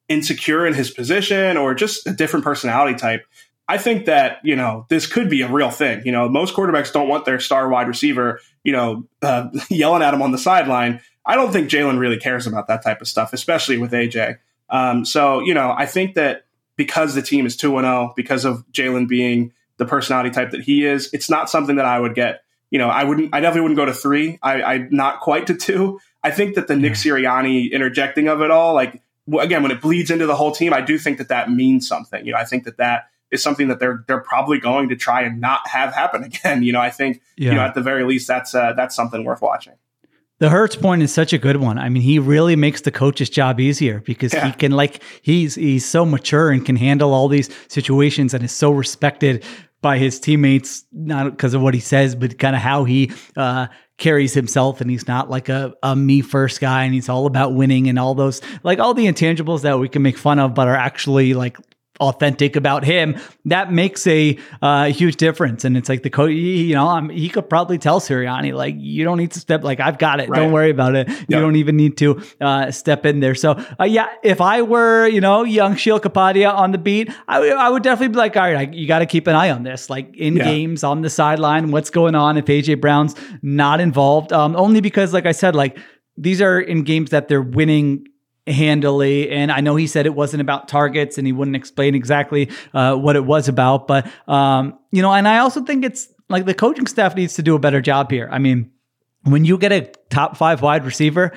insecure in his position or just a different personality type, I think that you know this could be a real thing. You know, most quarterbacks don't want their star wide receiver, you know, uh, yelling at him on the sideline. I don't think Jalen really cares about that type of stuff, especially with AJ. Um, so you know, I think that because the team is two and zero, because of Jalen being the personality type that he is, it's not something that I would get. You know, I wouldn't. I definitely wouldn't go to three. I, I not quite to two. I think that the Nick Sirianni interjecting of it all, like again, when it bleeds into the whole team, I do think that that means something. You know, I think that that is something that they're they're probably going to try and not have happen again. You know, I think you know at the very least that's uh, that's something worth watching. The Hurts point is such a good one. I mean, he really makes the coach's job easier because he can like he's he's so mature and can handle all these situations and is so respected by his teammates, not because of what he says, but kind of how he uh, carries himself. And he's not like a, a me first guy, and he's all about winning and all those like all the intangibles that we can make fun of, but are actually like authentic about him that makes a uh, huge difference. And it's like the coach you know um, he could probably tell Sirianni like you don't need to step like I've got it. Right. don't worry about it. You don't even need to uh, step in there. So uh, yeah if I were you know young Sheil Kapadia on the beat I, would- I would definitely be like all right I, you got to keep an eye on this like in Yeah. games on the sideline what's going on if AJ Brown's not involved. Um, only because like I said like these are in games that they're winning handily. And I know he said it wasn't about targets and he wouldn't explain exactly uh, what it was about. But, um, you know, and I also think it's like the coaching staff needs to do a better job here. I mean, when you get a top five wide receiver,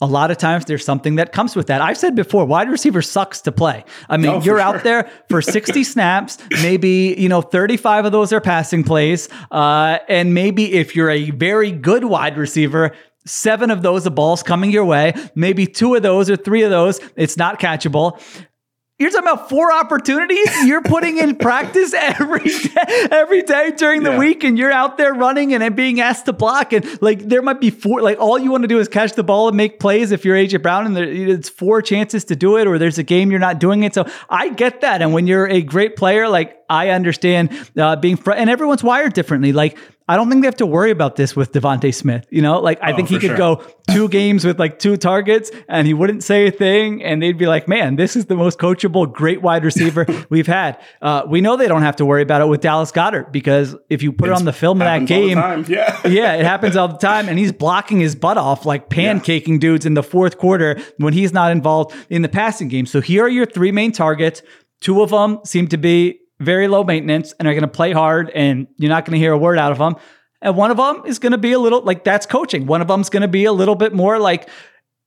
a lot of times there's something that comes with that. I've said before, wide receiver sucks to play. I mean, Oh, for you're sure. out there for 60 snaps, maybe, you know, 35 of those are passing plays. Uh, and maybe if you're a very good wide receiver, seven of those, the ball's coming your way. Maybe two of those or three of those, it's not catchable. You're talking about four opportunities you're putting in practice every day, every day during the Yeah. week, and you're out there running and being asked to block. And like there might be four, like all you want to do is catch the ball and make plays. If you're AJ Brown, and there, it's four chances to do it, or there's a game you're not doing it. So I get that. And when you're a great player, like I understand uh, being, fr- and everyone's wired differently. Like I don't think they have to worry about this with DeVonta Smith. You know, like I Oh, think he could sure. go two games with like two targets and he wouldn't say a thing. And they'd be like, man, this is the most coachable, great wide receiver we've had. Uh, we know they don't have to worry about it with Dallas Goedert because if you put it on the film of that Happens all the game. Yeah. yeah, it happens all the time. And he's blocking his butt off, like pancaking dudes in the fourth quarter when he's not involved in the passing game. So here are your three main targets. Two of them seem to be very low maintenance and are going to play hard, and you're not going to hear a word out of them. And one of them is going to be a little like that's coaching. One of them's going to be a little bit more like,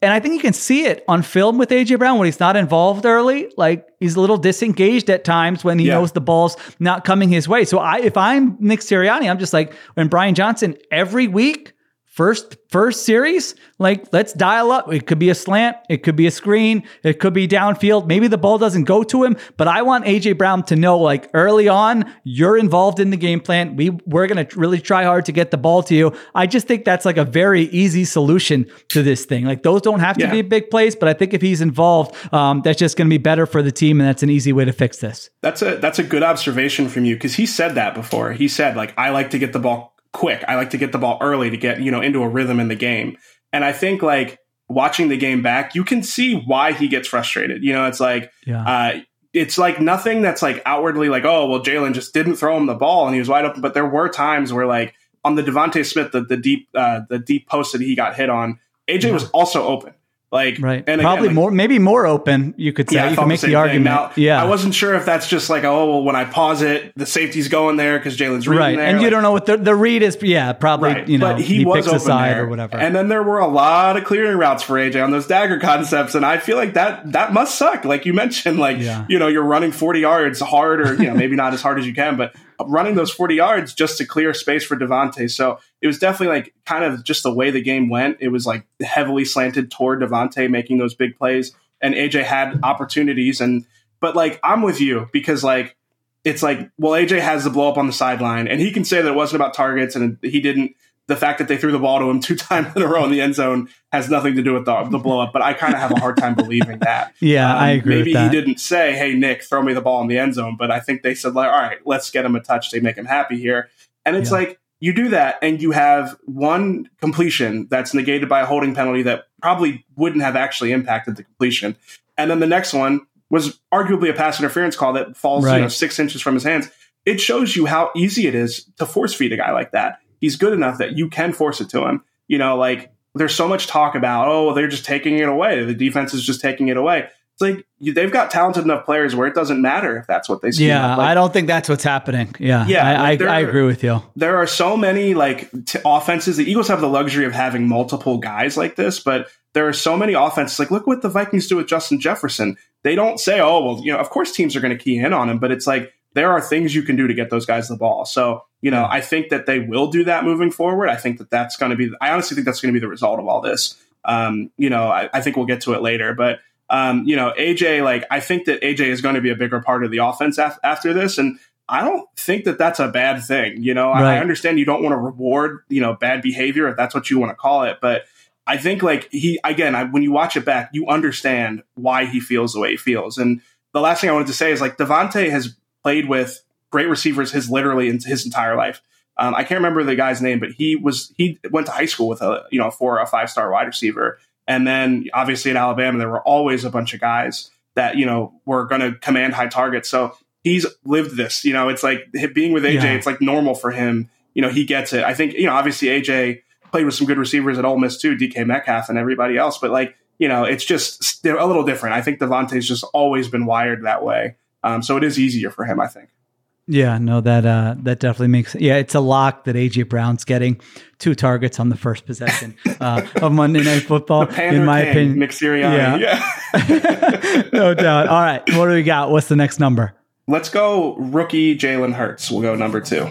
and I think you can see it on film with AJ Brown when he's not involved early. Like he's a little disengaged at times when he Yeah. knows the ball's not coming his way. So I, if I'm Nick Sirianni, I'm just like when Brian Johnson every week. First, first series, like let's dial up. It could be a slant, it could be a screen, it could be downfield. Maybe the ball doesn't go to him, but I want AJ Brown to know, like early on, you're involved in the game plan. We we're gonna really try hard to get the ball to you. I just think that's like a very easy solution to this thing. Like those don't have to Yeah. be big plays, but I think if he's involved, um, that's just gonna be better for the team, and that's an easy way to fix this. That's a that's a good observation from you because he said that before. He said like I like to get the ball quick. I like to get the ball early to get you know into a rhythm in the game. And I think like watching the game back, you can see why he gets frustrated. You know, it's like Yeah. uh, it's like nothing that's like outwardly like oh well Jalen just didn't throw him the ball and he was wide open. But there were times where like on the DeVonta Smith the the deep uh, the deep post that he got hit on, AJ was also open. Like Right. and again, Probably like, more, maybe more open. You could say yeah, I you can make same the argument. Now, yeah. I wasn't sure if that's just like, oh, well, when I pause it, the safety's going there because Jalen's reading right, there. and you don't know what the, the read is. Yeah, probably. Right, You know, but he, was picks a side there, or whatever. and then there were a lot of clearing routes for AJ on those dagger concepts, and I feel like that that must suck. Like you mentioned, like Yeah. you know, you're running 40 yards hard, or you know, maybe not as hard as you can, but running those 40 yards just to clear space for DeVonta. So it was definitely like kind of just the way the game went. It was like heavily slanted toward DeVonta making those big plays, and AJ had opportunities. And but like I'm with you because like it's like well AJ has the blow up on the sideline, and he can say that it wasn't about targets and he didn't the fact that they threw the ball to him two times in a row in the end zone has nothing to do with the, the blow up. But I kind of have a hard time believing that. Yeah, um, I agree. Maybe he didn't say, "Hey Nick, throw me the ball in the end zone," but I think they said, "Like, all right, let's get him a touch They make him happy here." And it's yeah. like you do that, and you have one completion that's negated by a holding penalty that probably wouldn't have actually impacted the completion, and then the next one was arguably a pass interference call that falls right. you know six inches from his hands. It shows you how easy it is to force feed a guy like that he's good enough that you can force it to him. You know, like there's so much talk about, oh, they're just taking it away. The defense is just taking it away. It's like they've got talented enough players where it doesn't matter if that's what they see. Yeah, like, I don't think that's what's happening. Yeah, yeah, I, like I, I, agree with you. There are so many like t- offenses. The Eagles have the luxury of having multiple guys like this, but there are so many offenses. Like, look what the Vikings do with Justin Jefferson. They don't say, oh, well, you know, of course teams are going to key in on him, but it's like there are things you can do to get those guys the ball. So, you know, I think that they will do that moving forward. I think that that's going to be, I honestly think that's going to be the result of all this. Um, you know, I, I, think we'll get to it later, but, um, you know, AJ, like, I think that AJ is going to be a bigger part of the offense af- after this. And I don't think that that's a bad thing. You know, right. I, I understand you don't want to reward, you know, bad behavior if that's what you want to call it, but, I think like he again, I, when you watch it back, you understand why he feels the way he feels. And the last thing I wanted to say is like DeVonta has played with great receivers his literally into his entire life. Um, I can't remember the guy's name, but he was he went to high school with a you know four or five star wide receiver, and then obviously at Alabama there were always a bunch of guys that you know were going to command high targets. So he's lived this. You know, it's like being with AJ. Yeah. It's like normal for him. You know, he gets it. I think you know obviously AJ played with some good receivers at Ole Miss too, DK Metcalf and everybody else, but like you know, it's just a little different. I think DeVonta's just always been wired that way. Um, so it is easier for him, I think. Yeah, no, that uh, that definitely makes yeah. It's a lock that AJ Brown's getting two targets on the first possession uh, of Monday Night Football. in my King, opinion, Nick Sirianni. Yeah, yeah. no doubt. All right, what do we got? What's the next number? Let's go rookie Jalen Hurts. We'll go number two.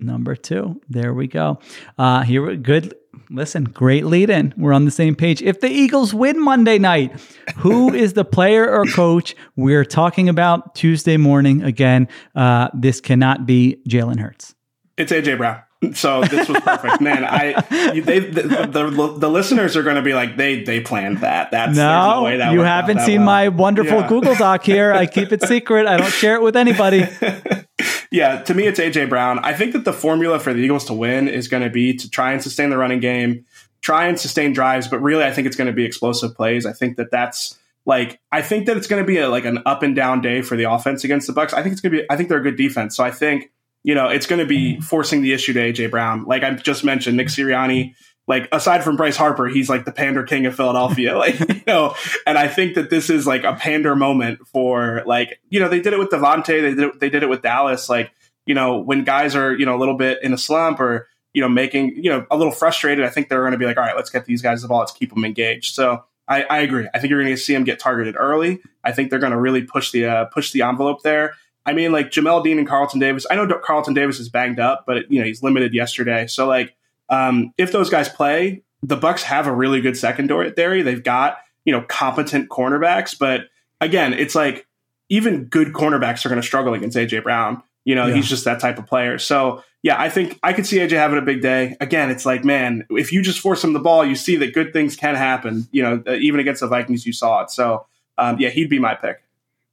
Number two. There we go. Uh, here, good listen, great lead in. We're on the same page. If the Eagles win Monday night, who is the player or coach we're talking about Tuesday morning? Again, uh, this cannot be Jalen Hurts. It's AJ Brown. So this was perfect, man. I they the, the, the listeners are going to be like they they planned that. That's no, no way that you haven't seen well. my wonderful yeah. Google Doc here. I keep it secret. I don't share it with anybody. yeah, to me, it's AJ Brown. I think that the formula for the Eagles to win is going to be to try and sustain the running game, try and sustain drives, but really, I think it's going to be explosive plays. I think that that's like I think that it's going to be a, like an up and down day for the offense against the Bucks. I think it's going to be. I think they're a good defense, so I think you know it's going to be mm-hmm. forcing the issue to AJ Brown. Like I just mentioned, Nick Sirianni like aside from Bryce Harper, he's like the pander king of Philadelphia. like, you know, and I think that this is like a pander moment for like, you know, they did it with DeVonta, they did it, they did it with Dallas. Like, you know, when guys are, you know, a little bit in a slump or, you know, making, you know, a little frustrated, I think they're going to be like, all right, let's get these guys the ball, let's keep them engaged. So I, I agree. I think you're going to see them get targeted early. I think they're going to really push the uh, push the envelope there. I mean, like Jamel Dean and Carlton Davis. I know Carlton Davis is banged up, but you know he's limited yesterday. So like um, if those guys play, the Bucks have a really good secondary. Theory. They've got you know competent cornerbacks, but again, it's like even good cornerbacks are going to struggle against AJ Brown. You know, yeah. he's just that type of player. So yeah, I think I could see AJ having a big day. Again, it's like, man, if you just force him the ball, you see that good things can happen. You know, uh, even against the Vikings, you saw it. So um, yeah, he'd be my pick.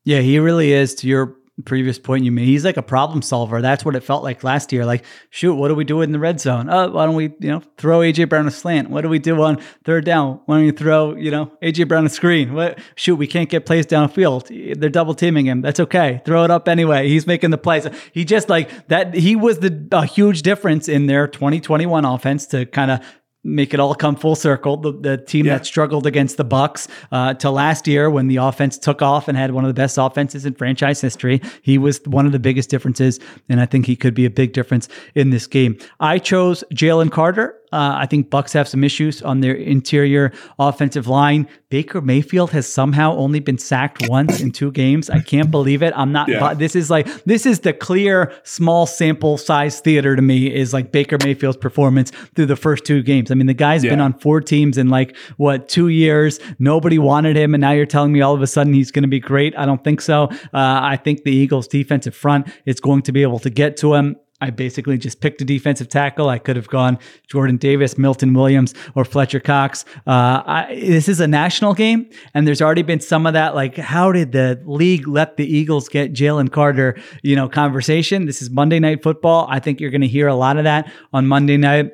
Yeah, he really is. To your previous point you made. He's like a problem solver. That's what it felt like last year. Like, shoot, what do we do in the red zone? Oh, why don't we, you know, throw AJ Brown a slant? What do we do on third down? Why don't you throw, you know, AJ Brown a screen? What? Shoot, we can't get plays downfield. They're double teaming him. That's okay. Throw it up anyway. He's making the plays. He just like that. He was the a huge difference in their 2021 offense to kind of make it all come full circle. The, the team yeah. that struggled against the Bucks uh, to last year when the offense took off and had one of the best offenses in franchise history. He was one of the biggest differences, and I think he could be a big difference in this game. I chose Jalen Carter Uh, I think Bucks have some issues on their interior offensive line. Baker Mayfield has somehow only been sacked once in two games. I can't believe it. I'm not. Yeah. This is like this is the clear small sample size theater to me. Is like Baker Mayfield's performance through the first two games. I mean, the guy's been on four teams in like what two years. Nobody wanted him, and now you're telling me all of a sudden he's going to be great. I don't think so. Uh, I think the Eagles' defensive front is going to be able to get to him. I basically just picked a defensive tackle. I could have gone Jordan Davis, Milton Williams, or Fletcher Cox. Uh, I, this is a national game, and there's already been some of that. Like, how did the league let the Eagles get Jalen Carter? You know, conversation. This is Monday Night Football. I think you're going to hear a lot of that on Monday night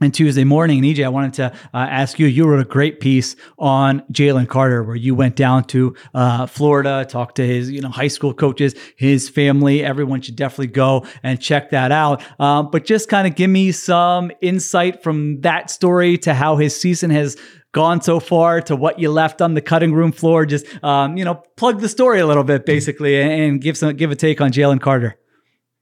and Tuesday morning. And EJ, I wanted to uh, ask you. You wrote a great piece on Jalen Carter, where you went down to uh, Florida, talked to his, you know, high school coaches, his family. Everyone should definitely go and check that out. Uh, but just kind of give me some insight from that story to how his season has gone so far to what you left on the cutting room floor. Just um, you know, plug the story a little bit, basically, and, and give some give a take on Jalen Carter.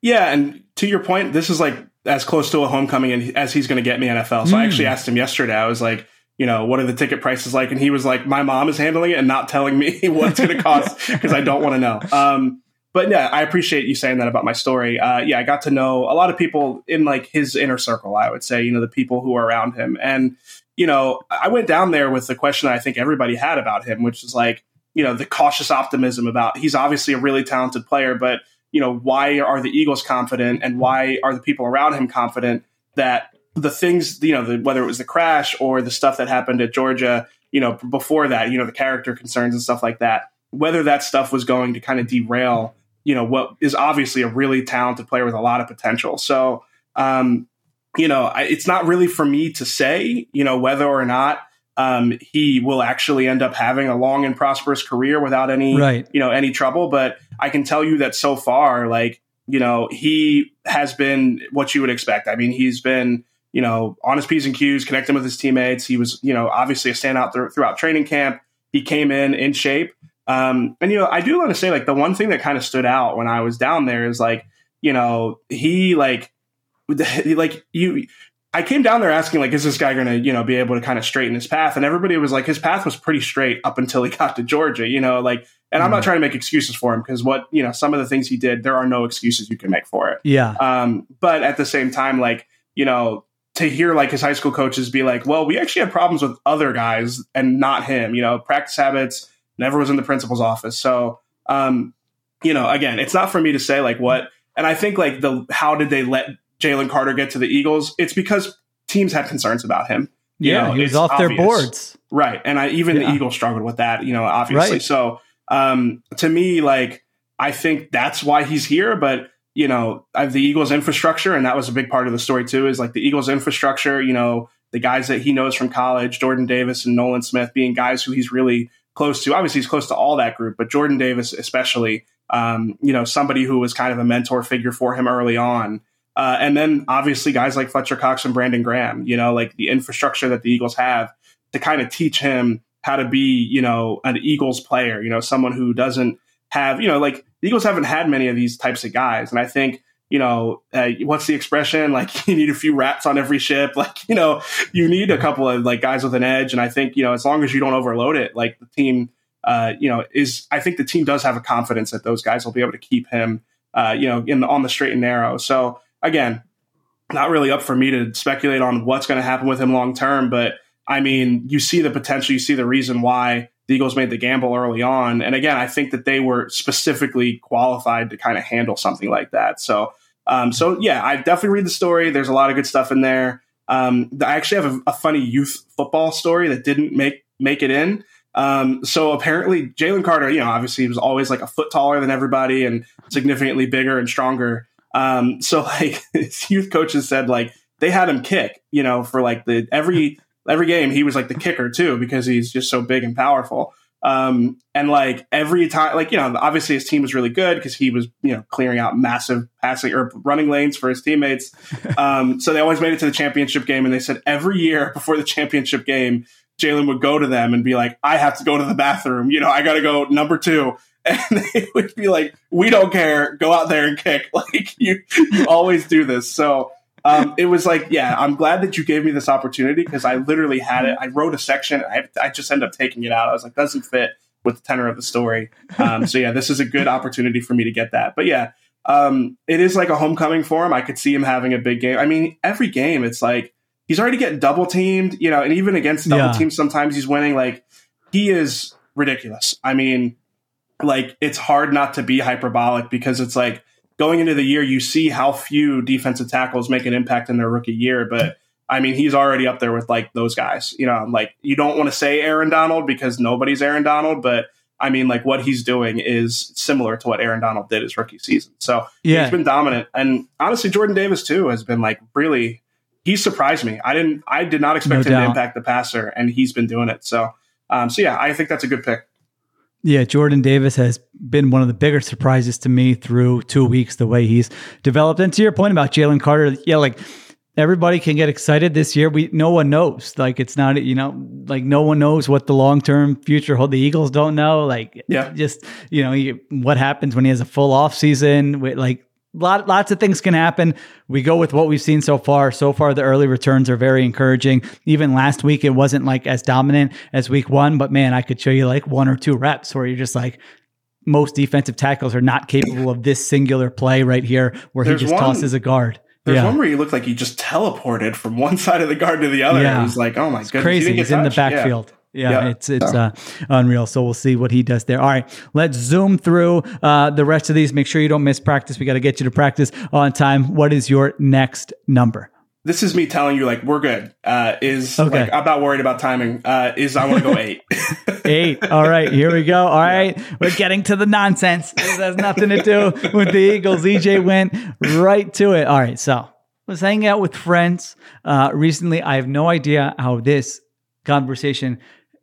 Yeah, and to your point, this is like as close to a homecoming as he's going to get me NFL. So I actually asked him yesterday. I was like, you know, what are the ticket prices like? And he was like, my mom is handling it and not telling me what it's going to cost because I don't want to know. Um, but yeah, I appreciate you saying that about my story. Uh, yeah, I got to know a lot of people in like his inner circle. I would say, you know, the people who are around him, and you know, I went down there with the question I think everybody had about him, which is like, you know, the cautious optimism about he's obviously a really talented player, but you know, why are the Eagles confident and why are the people around him confident that the things, you know, the, whether it was the crash or the stuff that happened at Georgia, you know, before that, you know, the character concerns and stuff like that, whether that stuff was going to kind of derail, you know, what is obviously a really talented player with a lot of potential. So, um, you know, I, it's not really for me to say, you know, whether or not um, he will actually end up having a long and prosperous career without any, Right. you know, any trouble. But I can tell you that so far, like, you know, he has been what you would expect. I mean, he's been, you know, on his P's and Q's, connecting with his teammates. He was, you know, obviously a standout th- throughout training camp. He came in in shape. Um, and, you know, I do want to say, like, the one thing that kind of stood out when I was down there is, like, you know, he, like, like, you, I came down there asking, like, is this guy going to, you know, be able to kind of straighten his path? And everybody was like, his path was pretty straight up until he got to Georgia, you know, like, and I'm not trying to make excuses for him because what, you know, some of the things he did, there are no excuses you can make for it. Yeah. Um, but at the same time, like, you know, to hear like his high school coaches be like, well, we actually had problems with other guys and not him, you know, practice habits, never was in the principal's office. So, um, you know, again, it's not for me to say like what, and I think like the, how did they let Jalen Carter get to the Eagles? It's because teams had concerns about him. You Yeah, know, he was off their boards. Right. And I even Yeah. the Eagles struggled with that, you know, obviously. Right. So um to me, like I think that's why he's here. But, you know, I have the Eagles infrastructure, and that was a big part of the story too, is like the Eagles infrastructure, you know, the guys that he knows from college, Jordan Davis and Nolan Smith being guys who he's really close to. Obviously he's close to all that group, but Jordan Davis especially, um, you know, somebody who was kind of a mentor figure for him early on. Uh, and then obviously guys like Fletcher Cox and Brandon Graham, you know, like the infrastructure that the Eagles have to kind of teach him how to be, you know, an Eagles player, you know, someone who doesn't have, you know, like the Eagles haven't had many of these types of guys. And I think, you know, uh, what's the expression? Like you need a few rats on every ship. Like, you know, you need a couple of like guys with an edge. And I think, you know, as long as you don't overload it, like the team, uh, you know, is, I think the team does have a confidence that those guys will be able to keep him, uh, you know, in the, on the straight and narrow. So again, not really up for me to speculate on what's going to happen with him long term, but I mean, you see the potential, you see the reason why the Eagles made the gamble early on. And again, I think that they were specifically qualified to kind of handle something like that. So, um, so yeah, I definitely read the story. There's a lot of good stuff in there. Um, I actually have a, a funny youth football story that didn't make make it in. Um, so apparently, Jalen Carter, you know, obviously he was always like a foot taller than everybody and significantly bigger and stronger. Um, so like his youth coaches said, like they had him kick, you know, for like the every every game he was like the kicker too because he's just so big and powerful. Um, and like every time, like you know, obviously his team was really good because he was you know clearing out massive passing or running lanes for his teammates. Um, so they always made it to the championship game, and they said every year before the championship game, Jalen would go to them and be like, "I have to go to the bathroom. You know, I got to go number two. And they would be like, "We don't care. Go out there and kick. Like you, you always do this." So um, it was like, yeah, I'm glad that you gave me this opportunity because I literally had it. I wrote a section. I, I just ended up taking it out. I was like, doesn't fit with the tenor of the story. Um, so yeah, this is a good opportunity for me to get that. But yeah, um, it is like a homecoming for him. I could see him having a big game. I mean, every game, it's like he's already getting double teamed, you know, and even against double Yeah. teams, sometimes he's winning. Like he is ridiculous. I mean, like it's hard not to be hyperbolic because it's like going into the year, you see how few defensive tackles make an impact in their rookie year, but. I mean, he's already up there with like those guys. You know, like you don't want to say Aaron Donald because nobody's Aaron Donald, but I mean, like what he's doing is similar to what Aaron Donald did his rookie season. So Yeah. he's been dominant, and honestly, Jordan Davis too has been like really. He surprised me. I didn't. I did not expect No him to impact the passer, and he's been doing it. So, um, so yeah, I think that's a good pick. Yeah, Jordan Davis has been one of the bigger surprises to me through two weeks, the way he's developed. And to your point about Jalen Carter, yeah, like everybody can get excited this year. We no one knows. Like it's not, you know, like no one knows what the long term future hold. The Eagles don't know. Like Yeah. just you know you, what happens when he has a full off season. With like lot lots of things can happen. We go with what we've seen so far. So far, the early returns are very encouraging. Even last week, it wasn't like as dominant as week one, but man, I could show you like one or two reps where you're just like. Most defensive tackles are not capable of this singular play right here, where There's he just one- tosses a guard. There's yeah. one where he looked like he just teleported from one side of the guard to the other. Yeah. It was like, oh my It's goodness, crazy. He's in the backfield. Yeah. Yeah. it's it's uh, unreal. So we'll see what he does there. All right, let's zoom through uh, the rest of these. Make sure you don't miss practice. We got to get you to practice on time. What is your next number? This is me telling you, like, we're good. Uh, is Okay. like I'm not worried about timing. Uh, is I want to go eight. Eight. All right, here we go. All right, we're getting to the nonsense. This has nothing to do with the Eagles. EJ went right to it. All right, so was hanging out with friends uh, recently. I have no idea how this conversation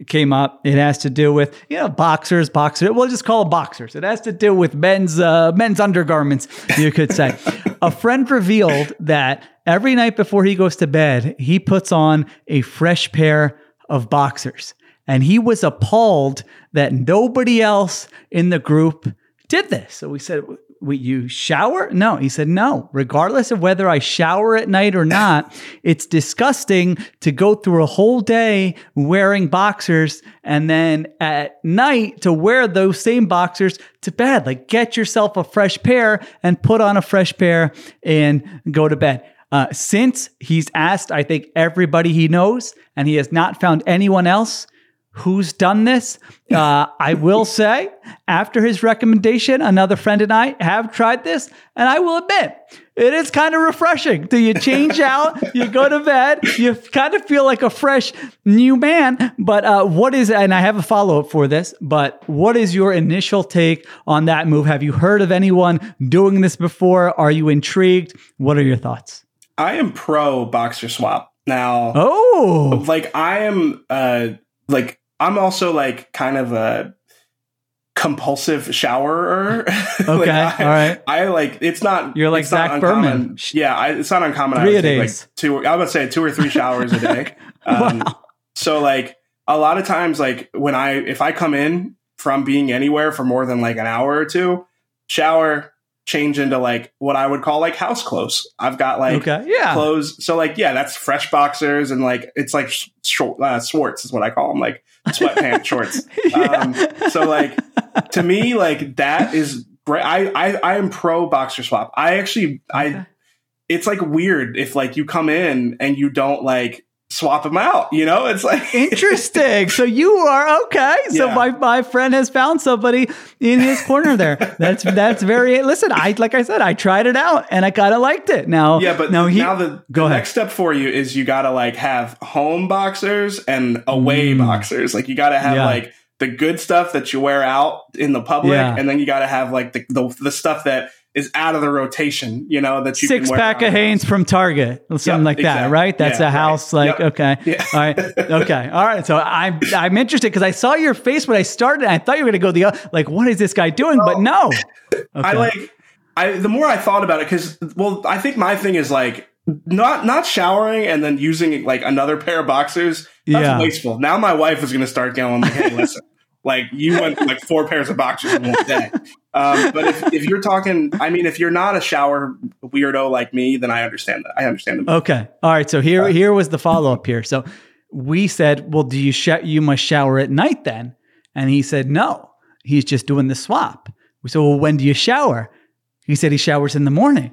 came up. It has to do with you know boxers, boxers. We'll just call it boxers. It has to do with men's uh, men's undergarments. You could say. A friend revealed that every night before he goes to bed, he puts on a fresh pair of boxers, and he was appalled that nobody else in the group did this. So we said. Wait, you shower? No. He said, no. Regardless of whether I shower at night or not, it's disgusting to go through a whole day wearing boxers and then at night to wear those same boxers to bed. Like, get yourself a fresh pair and put on a fresh pair and go to bed. Uh, since he's asked, I think, everybody he knows, and he has not found anyone else who's done this. Uh, I will say, after his recommendation, another friend and I have tried this, and I will admit, it is kind of refreshing. Do you change out, you go to bed, you kind of feel like a fresh new man. But uh, what is, and I have a follow up for this, but what is your initial take on that move? Have you heard of anyone doing this before? Are you intrigued? What are your thoughts? I am pro boxer swap now. Oh, like I am uh like I'm also like kind of a compulsive showerer. Okay, I, all right. I like it's not You're like Zach. Berman. Yeah, I, it's not uncommon. Three I would take, days. like two I would say two or three showers a day. Um so like a lot of times like when I if I come in from being anywhere for more than like an hour or two, shower, change into like what I would call like house clothes. I've got like okay, yeah. clothes. So like, yeah, that's fresh boxers and like it's like sh- short uh, is what I call them, like sweatpants shorts. Um, so like to me, like that is great. I I I am pro boxer swap. I actually I it's like weird if like you come in and you don't like swap them out. You know, it's like Interesting. So you are okay. So Yeah. my, my friend has found somebody in his corner there. That's that's very listen, I like I said, I tried it out and I kinda liked it. Now Yeah, but now he now the, go the ahead. next step for you is you got to like have home boxers and away boxers. Like you got to have Mm. Yeah. like the good stuff that you wear out in the public, Yeah. and then you got to have like the, the the stuff that is out of the rotation. You know that you Six can wear pack of Hanes from Target, something Yep, like that, right? That's Yeah, a house, right. like Yep. okay, Yeah. all right, okay, all right. So I'm I'm interested because I saw your face when I started. And I thought you were going to go the like, what is this guy doing? But no, I like I the more I thought about it because well I think my thing is like not not showering and then using like another pair of boxers that's Yeah. wasteful. Now my wife is going to start going like, hey listen Like you went like four pairs of boxers in one day. Um, but if, if you're talking, I mean, if you're not a shower weirdo like me, then I understand that. I understand Okay. All right. So here, here was the follow up here. So we said, well, do you sh- you must shower at night then? And he said, no, he's just doing the swap. We said, well, when do you shower? He said he showers in the morning.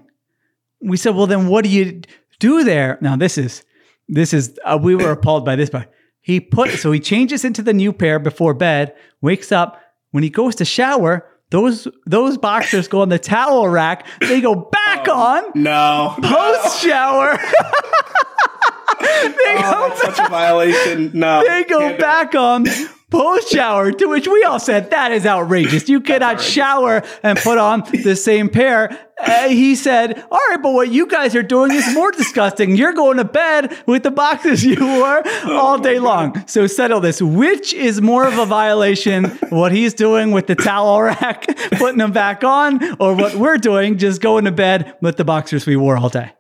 We said, well, then what do you do there? Now this is, this is, uh, we were appalled by this, but he put, so he changes into the new pair before bed, wakes up. When he goes to shower, those those boxers go on the towel rack. They go back oh, on No. post shower. they Oh, go that's such a violation. No. they go Can't do it. back on post shower. To which we all said that is outrageous. You cannot shower and put on the same pair. Uh, he said, "All right, but what you guys are doing is more disgusting. You're going to bed with the boxes you wore all day long. So settle this. Which is more of a violation? What he's doing with the towel rack, putting them back on, or what we're doing, just going to bed with the boxers we wore all day?"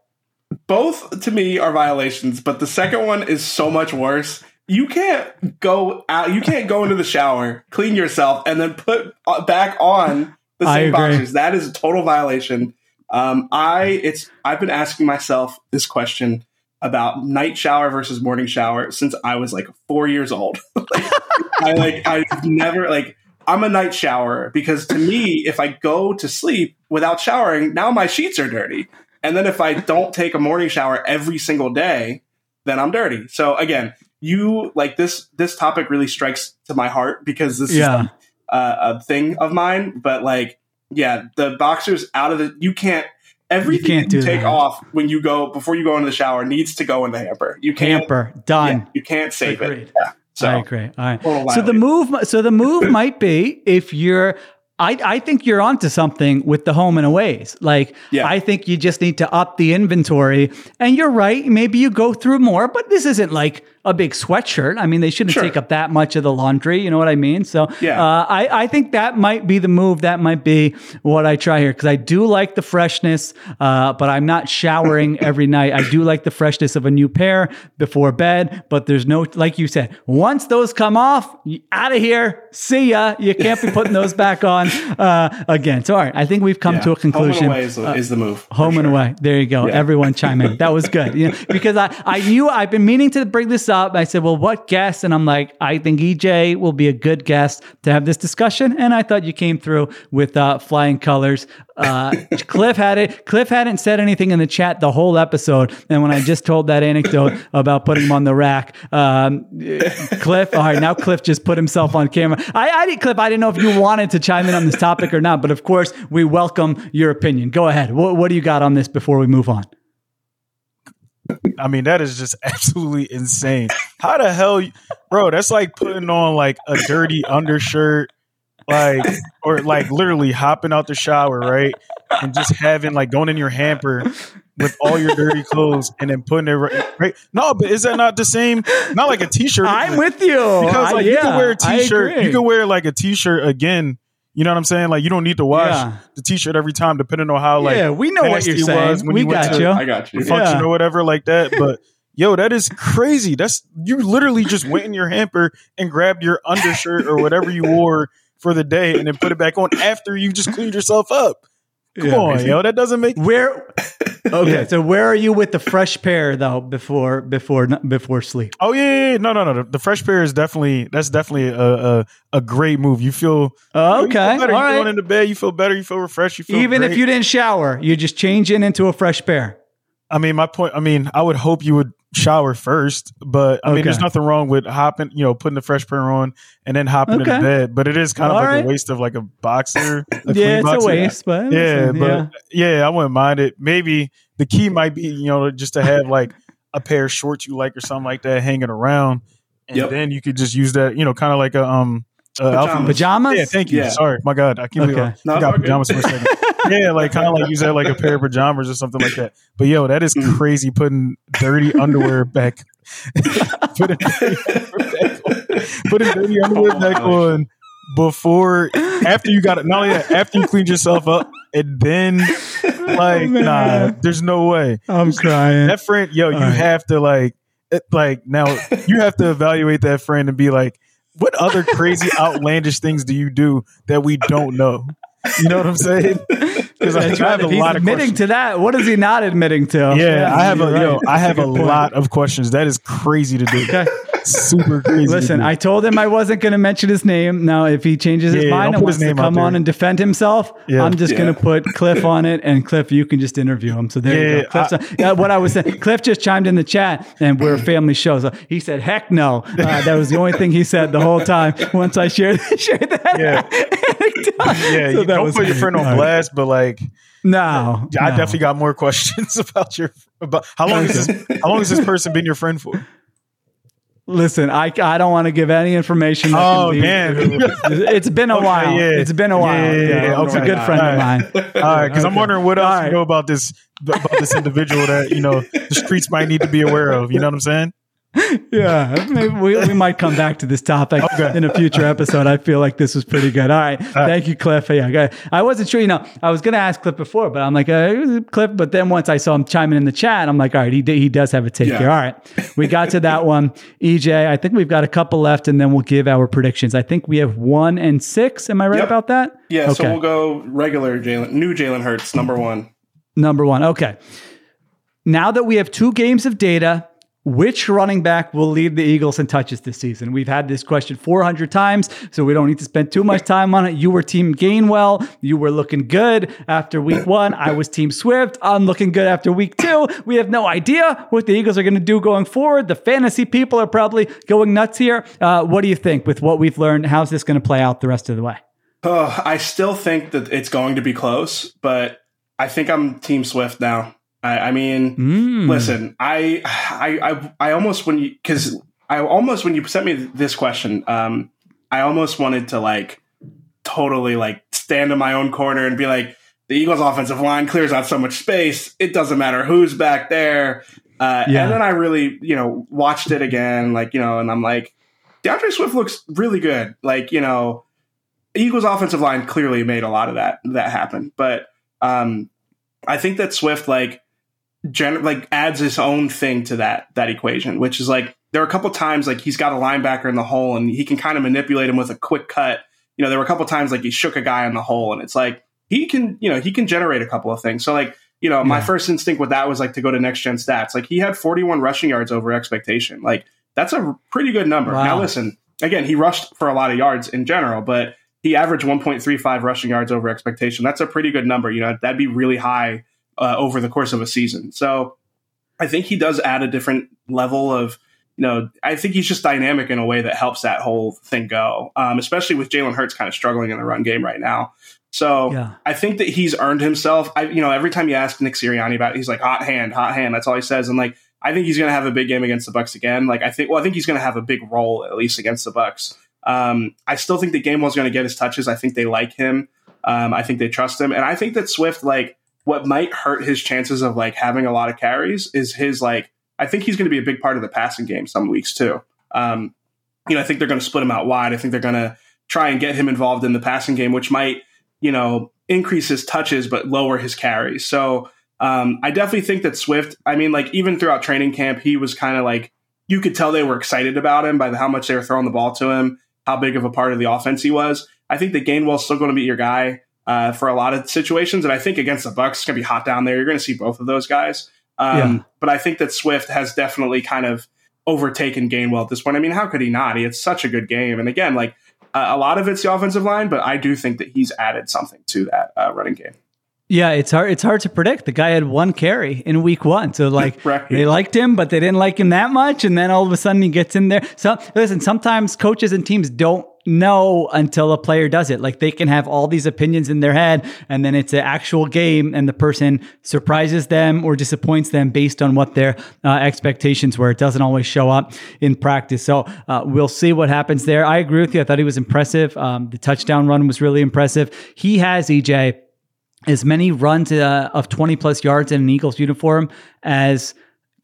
both to me are violations, but the second one is so much worse. You can't go out. You can't go into the shower, clean yourself, and then put uh, back on the same boxers. That is a total violation. Um, I it's I've been asking myself this question about night shower versus morning shower since I was like four years old. Like, I like I've never like I'm a night shower because to me, if I go to sleep without showering, now my sheets are dirty. And then if I don't take a morning shower every single day, then I'm dirty. So again, you like this this topic really strikes to my heart because this Yeah. is uh, a thing of mine. But like, yeah, the boxers out of the you can't everything you, can't you take that. off when you go before you go into the shower needs to go in the hamper. You can't Hamper done. yeah, you can't save Agreed. it. Yeah. So I agree. All right. So the move, so the move might be if you're. I, I think you're onto something with the home and aways. Like, Yeah. I think you just need to up the inventory. And you're right. Maybe you go through more, but this isn't like a big sweatshirt. I mean, they shouldn't Sure. take up that much of the laundry. You know what I mean? So, Yeah. uh, I, I think that might be the move. That might be what I try here because I do like the freshness, uh, but I'm not showering every night. I do like the freshness of a new pair before bed, but there's no, like you said, once those come off, out of here. See ya. You can't be putting those back on uh, again. So, all right, I think we've come yeah. to a conclusion. Home and away is the, is the move. Home and away. There you go. Yeah. Everyone chime in. That was good. You know, because I, I knew I've been meaning to bring this up. I said, well, what guest? And I'm like, I think EJ will be a good guest to have this discussion. And I thought you came through with uh, flying colors. Uh, Cliff had it. Cliff hadn't said anything in the chat the whole episode. And when I just told that anecdote about putting him on the rack, um, Cliff, all right, now Cliff just put himself on camera. I, I didn't, Cliff, I didn't know if you wanted to chime in on this topic or not, but of course, we welcome your opinion. Go ahead. What, what do you got on this before we move on? I mean, that is just absolutely insane. How the hell, you- bro? That's like putting on like a dirty undershirt, like or like literally hopping out the shower, right, and just having like going in your hamper with all your dirty clothes and then putting it right. right? No, but is that not the same? Not like a t-shirt. I'm with you. because like I- you can wear a t-shirt, you can wear like a t-shirt again. You know what I'm saying? Like you don't need to wash Yeah. the t-shirt every time, depending on how like yeah, we know what you're saying. was when we you went got to- you. I got you. the function Yeah. or whatever like that. But yo, that is crazy. That's you literally just went in your hamper and grabbed your undershirt or whatever you wore for the day and then put it back on after you just cleaned yourself up. Come Yeah. on, yo, that doesn't make Where? Okay, so where are you with the fresh pair though? Before before before sleep. Oh yeah, yeah, yeah. no, no, no. The, fresh pair is definitely that's definitely a a, a great move. You feel Oh, you feel okay, better. all you right. going into bed, you feel better. You feel refreshed. You feel Even if you didn't shower, you just change in into a fresh pair. I mean, my point. I mean, I would hope you would shower first, but I mean, Okay. there's nothing wrong with hopping, you know, putting the fresh pair on and then hopping Okay. into bed. But it is kind of All like right. a waste of like a boxer. A yeah, it's boxer. a waste, but Yeah, listen, but yeah. I wouldn't mind it. Maybe the key might be, you know, just to have like a pair of shorts you like or something like that hanging around, and Yep. then you could just use that, you know, kind of like a um. Uh, outfit. pajamas. Yeah, thank you. Yeah. Sorry, my God, I can't believe Okay. I No, forgot all good. pajamas for a second. yeah, like kind of like use that like a pair of pajamas or something like that. But yo, that is Mm. crazy putting dirty underwear back. putting dirty underwear back on. Putting dirty underwear Oh back on before after you got it. Not only that, after you cleaned yourself up, and then like nah, there's no way. I'm crying. That friend, yo, you All right. have to like, it, like now you have to evaluate that friend and be like, what other crazy outlandish things do you do that we don't know? You know what I'm saying? Because I, That's I have a he's lot of admitting questions. to that. What is he not admitting to? Yeah, I have a you're yo. I have a That's good point. lot of questions. That is crazy to do. Okay. Super crazy. Listen, do. I told him I wasn't going to mention his name. Now, if he changes his Yeah, mind don't and wants to come on and defend himself, Yeah. I'm just going to put Cliff on it, and Cliff, you can just interview him. So there you go. Cliff's on- yeah, what I was saying, Cliff just chimed in the chat, and we're a family show. So he said, "Heck no." Uh, that was the only thing he said the whole time. Once I shared shared that, Yeah. yeah, So you don't was put your friend on All right. blast, but like no, I no. definitely got more questions about your about how long is this how long has this person been your friend for? Listen, I, I don't want to give any information. Oh, damn. It's been a Okay, while. yeah. It's been a while. Yeah, yeah, yeah, It's a good friend All of mine. All right, because I'm wondering what else All you right. know about this about this individual that you know the streets might need to be aware of. You know what I'm saying? Yeah, maybe we, we might come back to this topic Okay. in a future episode. I feel like this was pretty good. All right, thank you, Cliff. Yeah, I- I wasn't sure. You know, I was going to ask Cliff before, but I'm like uh, Cliff. But then once I saw him chiming in the chat, I'm like, all right, he he does have a take Yeah. here. All right, we got to that one. EJ, I think we've got a couple left, and then we'll give our predictions. I think we have one and six. Am I right Yep. about that? Yeah, so we'll go regular Jalen, new Jalen Hurts, number one. Number one. Okay. Now that we have two games of data, which running back will lead the Eagles in touches this season? We've had this question 400 times, so we don't need to spend too much time on it. You were Team Gainwell. You were looking good after week one. I was Team Swift. I'm looking good after week two. We have no idea what the Eagles are going to do going forward. The fantasy people are probably going nuts here. Uh, what do you think with what we've learned? How's this going to play out the rest of the way? Oh, I still think that it's going to be close, but I think I'm Team Swift now. I, I mean, Mm. listen, I, I, I, I almost when you because I almost when you sent me this question, um, I almost wanted to like totally like stand in my own corner and be like, the Eagles' offensive line clears out so much space. It doesn't matter who's back there. Uh, Yeah. And then I really, you know, watched it again, like you know, and I'm like, DeAndre Swift looks really good. Like you know, Eagles offensive line clearly made a lot of that that happen. But um, I think that Swift like gen- like adds his own thing to that that equation, which is like there are a couple times like he's got a linebacker in the hole and he can kind of manipulate him with a quick cut. You know, there were a couple times like he shook a guy in the hole and it's like he can you know he can generate a couple of things. So like you know my Yeah. first instinct with that was like to go to next gen stats. Like he had 41 rushing yards over expectation. Like that's a pretty good number. Wow. Now listen, again, he rushed for a lot of yards in general, but he averaged 1.35 rushing yards over expectation. That's a pretty good number. You know, that'd be really high uh, over the course of a season. So I think he does add a different level of, you know, I think he's just dynamic in a way that helps that whole thing go, um, especially with Jalen Hurts kind of struggling in the run game right now. So Yeah. I think that he's earned himself. I, you know, every time you ask Nick Sirianni about it, he's like hot hand, hot hand. That's all he says. And like, I think he's going to have a big game against the Bucks again. Like, I think, well, I think he's going to have a big role at least against the Bucks. Um, I still think that Gainwell's going to get his touches. I think they like him. Um, I think they trust him, and I think that Swift, like, what might hurt his chances of like having a lot of carries is his like. I think he's going to be a big part of the passing game some weeks too. Um, you know, I think they're going to split him out wide. I think they're going to try and get him involved in the passing game, which might, you know, increase his touches but lower his carries. So um, I definitely think that Swift. I mean, like even throughout training camp, he was kind of like you could tell they were excited about him by the, how much they were throwing the ball to him, how big of a part of the offense he was. I think that Gainwell's still going to be your guy uh, for a lot of situations, and I think against the Bucks, it's going to be hot down there. You're going to see both of those guys. Um, Yeah. But I think that Swift has definitely kind of overtaken Gainwell at this point. I mean, how could he not? He had such a good game, and again, like uh, a lot of it's the offensive line, but I do think that he's added something to that uh, running game. Yeah, it's hard. It's hard to predict. The guy had one carry in week one, so like Right. they liked him, but they didn't like him that much. And then all of a sudden he gets in there. So listen, sometimes coaches and teams don't know until a player does it. Like they can have all these opinions in their head, and then it's an actual game, and the person surprises them or disappoints them based on what their uh, expectations were. It doesn't always show up in practice. So uh, we'll see what happens there. I agree with you. I thought he was impressive. Um, the touchdown run was really impressive. He has EJ as many runs uh, of 20 plus yards in an Eagles uniform as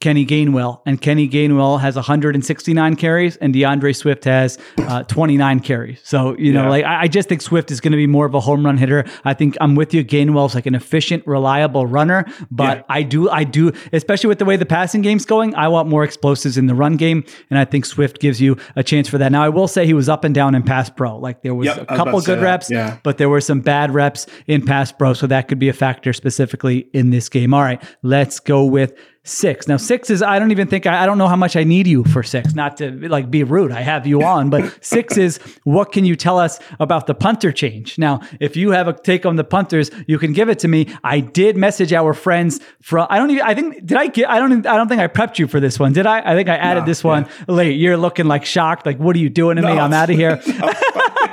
Kenny Gainwell, and Kenny Gainwell has 169 carries, and DeAndre Swift has uh, 29 carries. So you know, Yeah. like I, I just think Swift is going to be more of a home run hitter. I think I'm with you. Gainwell's like an efficient, reliable runner, but Yeah. I do, I do, especially with the way the passing game's going. I want more explosives in the run game, and I think Swift gives you a chance for that. Now, I will say he was up and down in pass pro. Like there was Yep, a was couple say good reps, Yeah. but there were some bad reps in pass pro, so that could be a factor specifically in this game. All right, let's go with six. Now, six is I don't even think I, I don't know how much I need you for six. Not to like be rude, I have you on, but six is what can you tell us about the punter change? Now, if you have a take on the punters, you can give it to me. I did message our friends from. I don't even. I think did I get? I don't. I don't think I prepped you for this one. Did I? I think I added No, this one late. You're looking like shocked. Like, what are you doing to me? I'm out of here.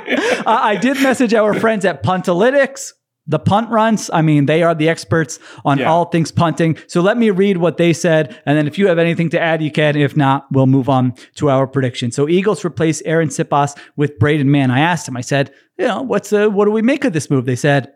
Uh, I did message our friends at Puntalytics. The Punt Runts, I mean, they are the experts on Yeah. all things punting. So let me read what they said. And then if you have anything to add, you can. If not, we'll move on to our prediction. So Eagles replace Arryn Siposs with Braden Mann. I asked him, I said, you know, what's uh, what do we make of this move? They said,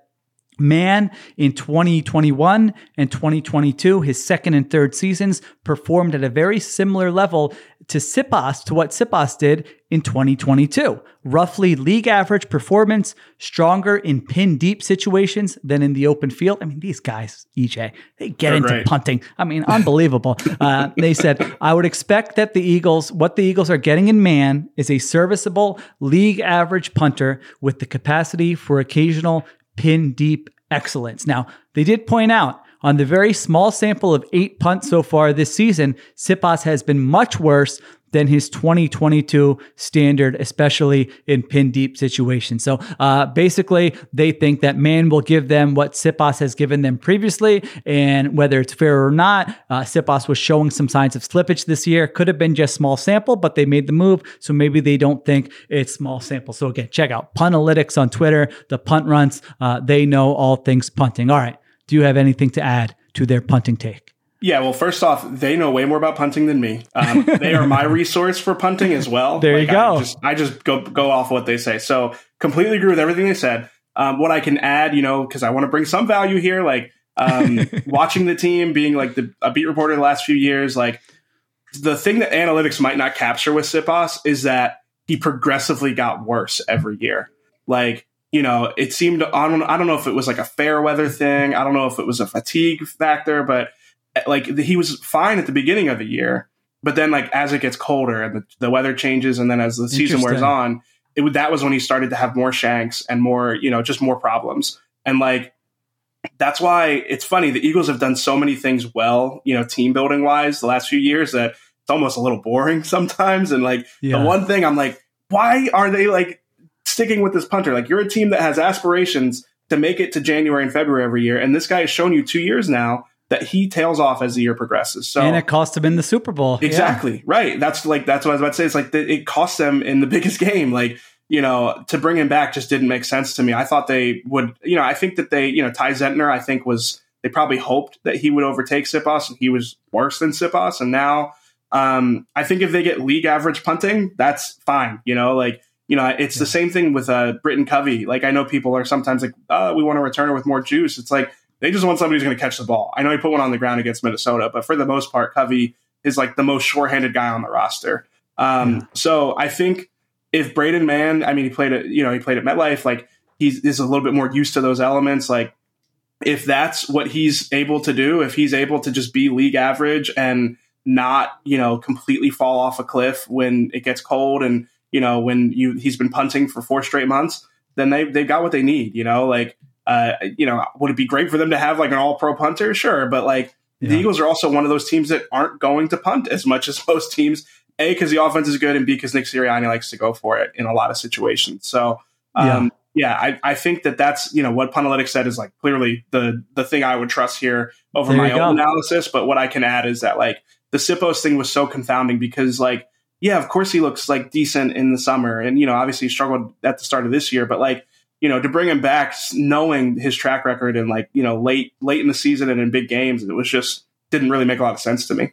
Mann in 2021 and 2022, his second and third seasons performed at a very similar level to Siposs, to what Siposs did in 2022. Roughly league average performance, stronger in pin deep situations than in the open field. I mean, these guys, EJ, they get They're into great. punting. I mean, unbelievable. uh, they said, I would expect that the Eagles, what the Eagles are getting in Mann is a serviceable league average punter with the capacity for occasional pin deep excellence. Now, they did point out on the very small sample of eight punts so far this season, Siposs has been much worse than his 2022 standard, especially in pin deep situations. So uh, basically, they think that Mann will give them what Siposs has given them previously. And whether it's fair or not, uh, Siposs was showing some signs of slippage this year. Could have been just small sample, but they made the move. So maybe they don't think it's small sample. So again, check out Puntalytics on Twitter, the Punt Runts. Uh, they know all things punting. All right. Do you have anything to add to their punting take? Yeah, well, first off, they know way more about punting than me. Um, they are my resource for punting as well. There you go. I just, I just go go off what they say. So completely agree with everything they said. Um, what I can add, you know, because I want to bring some value here, like um, watching the team, being like the a beat reporter the last few years, like the thing that analytics might not capture with Siposs is that he progressively got worse every year. Like, you know, it seemed I don't I don't know if it was like a fair weather thing. I don't know if it was a fatigue factor, but eh, like he was fine at the beginning of the year, but then like as it gets colder and the, the weather changes, and then as the season wears on, it that was when he started to have more shanks and more you know just more problems, and like that's why it's funny the Eagles have done so many things well, you know, team building wise the last few years that it's almost a little boring sometimes, and like Yeah. the one thing I'm like, why are they like sticking with this punter? Like you're a team that has aspirations to make it to January and February every year, and this guy has shown you two years now that he tails off as the year progresses. So and it cost him in the Super Bowl. Yeah. exactly right. That's like that's what I was about to say. It's like the, it cost them in the biggest game. Like you know, to bring him back just didn't make sense to me. I thought they would. You know, I think that they. You know, Ty Zentner. I think was they probably hoped that he would overtake Siposs, and he was worse than Siposs. And now, um, I think if they get league average punting, that's fine. You know, like you know, it's the same thing with uh, Britton Covey. Like I know people are sometimes like, oh, we want a returner with more juice. It's like they just want somebody who's going to catch the ball. I know he put one on the ground against Minnesota, but for the most part, Covey is like the most sure-handed guy on the roster. Um, So I think if Braden Mann, I mean, he played at you know he played at MetLife, like he's is a little bit more used to those elements. Like if that's what he's able to do, if he's able to just be league average and not you know completely fall off a cliff when it gets cold and you know when you he's been punting for four straight months, then they they've got what they need. You know, like uh, you know, would it be great for them to have like an all pro punter? Sure, but like the Eagles are also one of those teams that aren't going to punt as much as most teams. A because the offense is good, and B because Nick Sirianni likes to go for it in a lot of situations. So, um, yeah, I, I think that that's you know what Puntalytics said is like clearly the the thing I would trust here over There my you go. own analysis. But what I can add is that like the Siposs thing was so confounding because like yeah, of course he looks like decent in the summer, and you know obviously he struggled at the start of this year, but like you know to bring him back knowing his track record and like you know late late in the season and in big games, it was just didn't really make a lot of sense to me.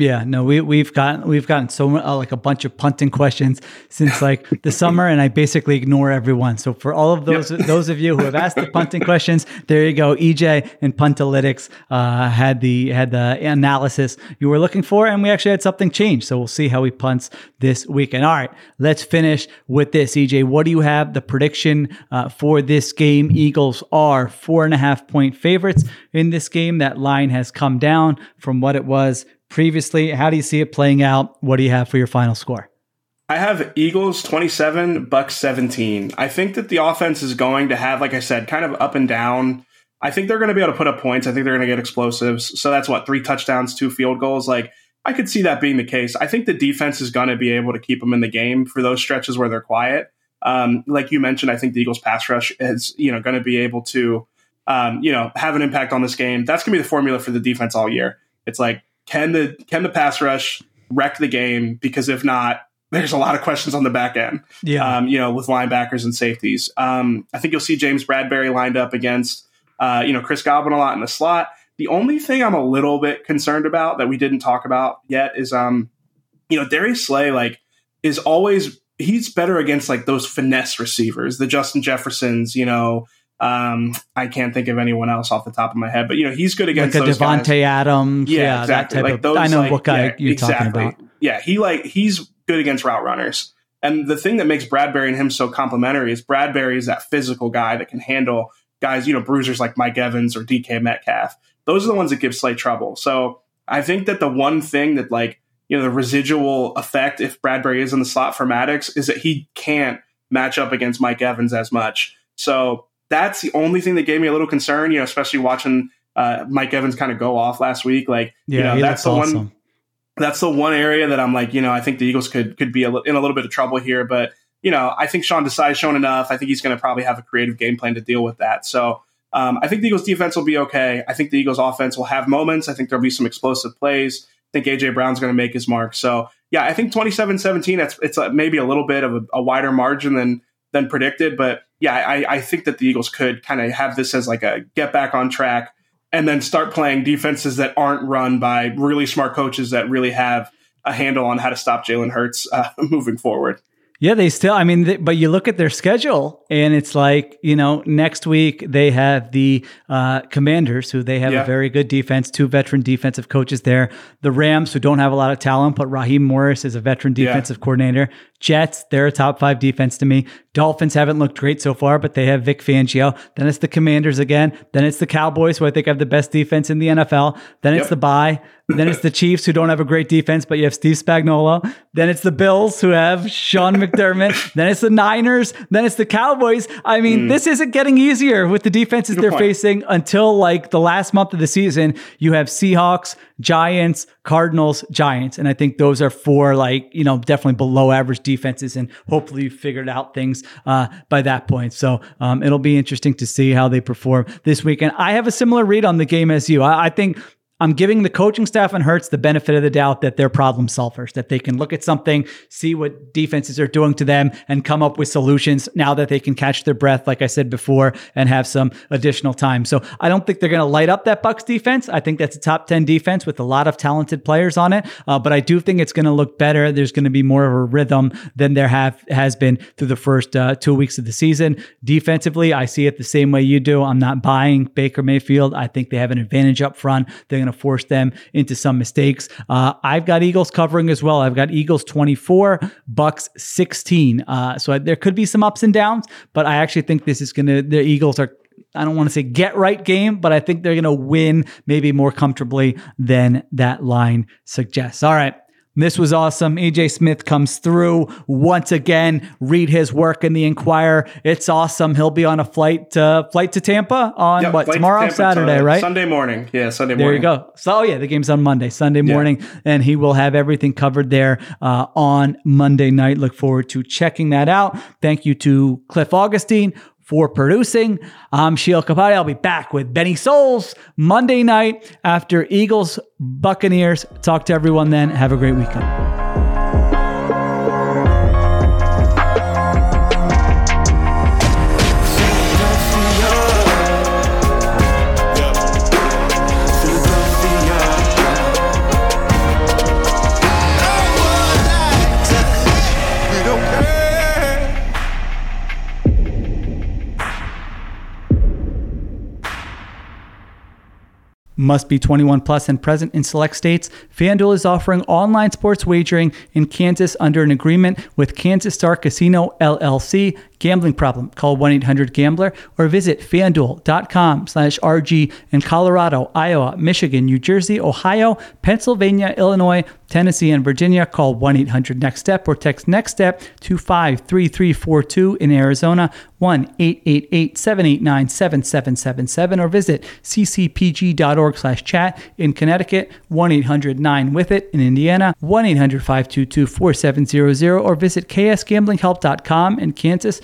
Yeah, no, we we've gotten we've gotten so uh, like a bunch of punting questions since like the summer, and I basically ignore everyone. So for all of those yep. those of you who have asked the punting questions, there you go. EJ and Puntalytics uh, had the had the analysis you were looking for, and we actually had something change. So we'll see how he punts this weekend. All right, let's finish with this. EJ, what do you have? The prediction uh, for this game: Eagles are four and a half point favorites in this game. That line has come down from what it was previously. How do you see it playing out? What do you have for your final score? I have Eagles 27, Bucks 17. I think that the offense is going to have, like I said, kind of up and down. I think they're going to be able to put up points. I think they're going to get explosives. So that's what, three touchdowns, two field goals. Like, I could see that being the case. I think the defense is going to be able to keep them in the game for those stretches where they're quiet. Um, like you mentioned, I think the Eagles pass rush is, you know, going to be able to, um, you know, have an impact on this game. That's going to be the formula for the defense all year. It's like can the can the pass rush wreck the game? Because if not, there's a lot of questions on the back end. Yeah, um, you know, with linebackers and safeties. Um, I think you'll see James Bradberry lined up against uh, you know Chris Godwin a lot in the slot. The only thing I'm a little bit concerned about that we didn't talk about yet is um, you know, Darius Slay like is always he's better against like those finesse receivers, the Justin Jeffersons, you know, um, I can't think of anyone else off the top of my head, but you know he's good against like a Davante Adams. Yeah, yeah exactly. that type like of. Those, I know like, what guy yeah, you're exactly. talking about. Yeah, he like he's good against route runners. And the thing that makes Bradberry and him so complementary is Bradberry is that physical guy that can handle guys, you know, bruisers like Mike Evans or DK Metcalf. Those are the ones that give Slay trouble. So I think that the one thing that like you know the residual effect if Bradberry is in the slot for Maddox is that he can't match up against Mike Evans as much. So that's the only thing that gave me a little concern, you know, especially watching uh, Mike Evans kind of go off last week. Like, yeah, you know, that's the awesome. one. That's the one area that I'm like, you know, I think the Eagles could could be a, in a little bit of trouble here, but you know, I think Sean Desai's shown enough. I think he's going to probably have a creative game plan to deal with that. So um, I think the Eagles defense will be okay. I think the Eagles offense will have moments. I think there'll be some explosive plays. I think AJ Brown's going to make his mark. So yeah, I think 27-17, That's it's a, maybe a little bit of a, a wider margin than than predicted. But yeah, I, I think that the Eagles could kind of have this as like a get back on track and then start playing defenses that aren't run by really smart coaches that really have a handle on how to stop Jalen Hurts uh, moving forward. Yeah, they still, I mean, they, but you look at their schedule and it's like, you know, next week they have the uh, Commanders, who they have yeah. a very good defense, two veteran defensive coaches there. The Rams, who don't have a lot of talent, but Raheem Morris is a veteran defensive yeah. coordinator. Jets, they're a top five defense to me. Dolphins haven't looked great so far, but they have Vic Fangio. Then it's the Commanders again. Then it's the Cowboys, who I think have the best defense in the NFL. Then it's yep. the bye. Then it's the Chiefs, who don't have a great defense, but you have Steve Spagnuolo. Then it's the Bills, who have Sean McDermott. then it's the Niners. Then it's the Cowboys. I mean, mm. this isn't getting easier with the defenses Good they're point. facing until like the last month of the season. You have Seahawks, Giants, Cardinals, Giants. And I think those are four, like, you know, definitely below average defenses. And hopefully you figured out things uh, by that point. So um, it'll be interesting to see how they perform this weekend. I have a similar read on the game as you. I, I think I'm giving the coaching staff and Hurts the benefit of the doubt that they're problem solvers, that they can look at something, see what defenses are doing to them, and come up with solutions now that they can catch their breath, like I said before, and have some additional time. So I don't think they're going to light up that Bucks defense. I think that's a top 10 defense with a lot of talented players on it. Uh, but I do think it's going to look better. There's going to be more of a rhythm than there have has been through the first uh, two weeks of the season. Defensively, I see it the same way you do. I'm not buying Baker Mayfield. I think they have an advantage up front. They're going to force them into some mistakes. Uh, I've got Eagles covering as well. I've got Eagles 24, Bucks 16. Uh, so there could be some ups and downs, but I actually think this is going to, the Eagles are I don't want to say get right game, but I think they're going to win maybe more comfortably than that line suggests. All right. This was awesome. EJ Smith comes through once again. Read his work in the Inquirer. It's awesome. He'll be on a flight to flight to Tampa on yep, what tomorrow, to Saturday, right? Sunday morning. Yeah, Sunday morning. There you go. So oh yeah, the game's on Monday, Sunday morning, yeah. and he will have everything covered there uh, on Monday night. Look forward to checking that out. Thank you to Cliff Augustin for producing. I'm Sheil Kapadia. I'll be back with Benny Solak Monday night after Eagles Buccaneers. Talk to everyone then. Have a great weekend. Must be 21 plus and present in select states. FanDuel is offering online sports wagering in Kansas under an agreement with Kansas Star Casino LLC. Gambling problem? Call 1-800-GAMBLER or visit fanduel.com slash RG in Colorado, Iowa, Michigan, New Jersey, Ohio, Pennsylvania, Illinois, Tennessee, and Virginia. Call 1-800-NEXT-STEP or text NEXT STEP to 53342 in Arizona, 1-888-789-7777 or visit ccpg.org slash chat in Connecticut, 1-800-9-WITH-IT in Indiana, 1-800-522-4700 or visit ksgamblinghelp.com in Kansas,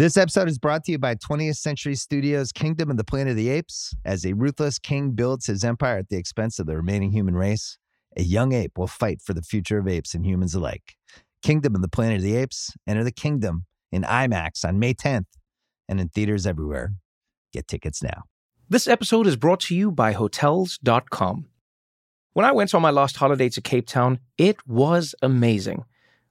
This episode is brought to you by 20th Century Studios' Kingdom of the Planet of the Apes. As a ruthless king builds his empire at the expense of the remaining human race, a young ape will fight for the future of apes and humans alike. Kingdom of the Planet of the Apes. Enter the kingdom in IMAX on May 10th and in theaters everywhere. Get tickets now. This episode is brought to you by Hotels.com. When I went on my last holiday to Cape Town, it was amazing.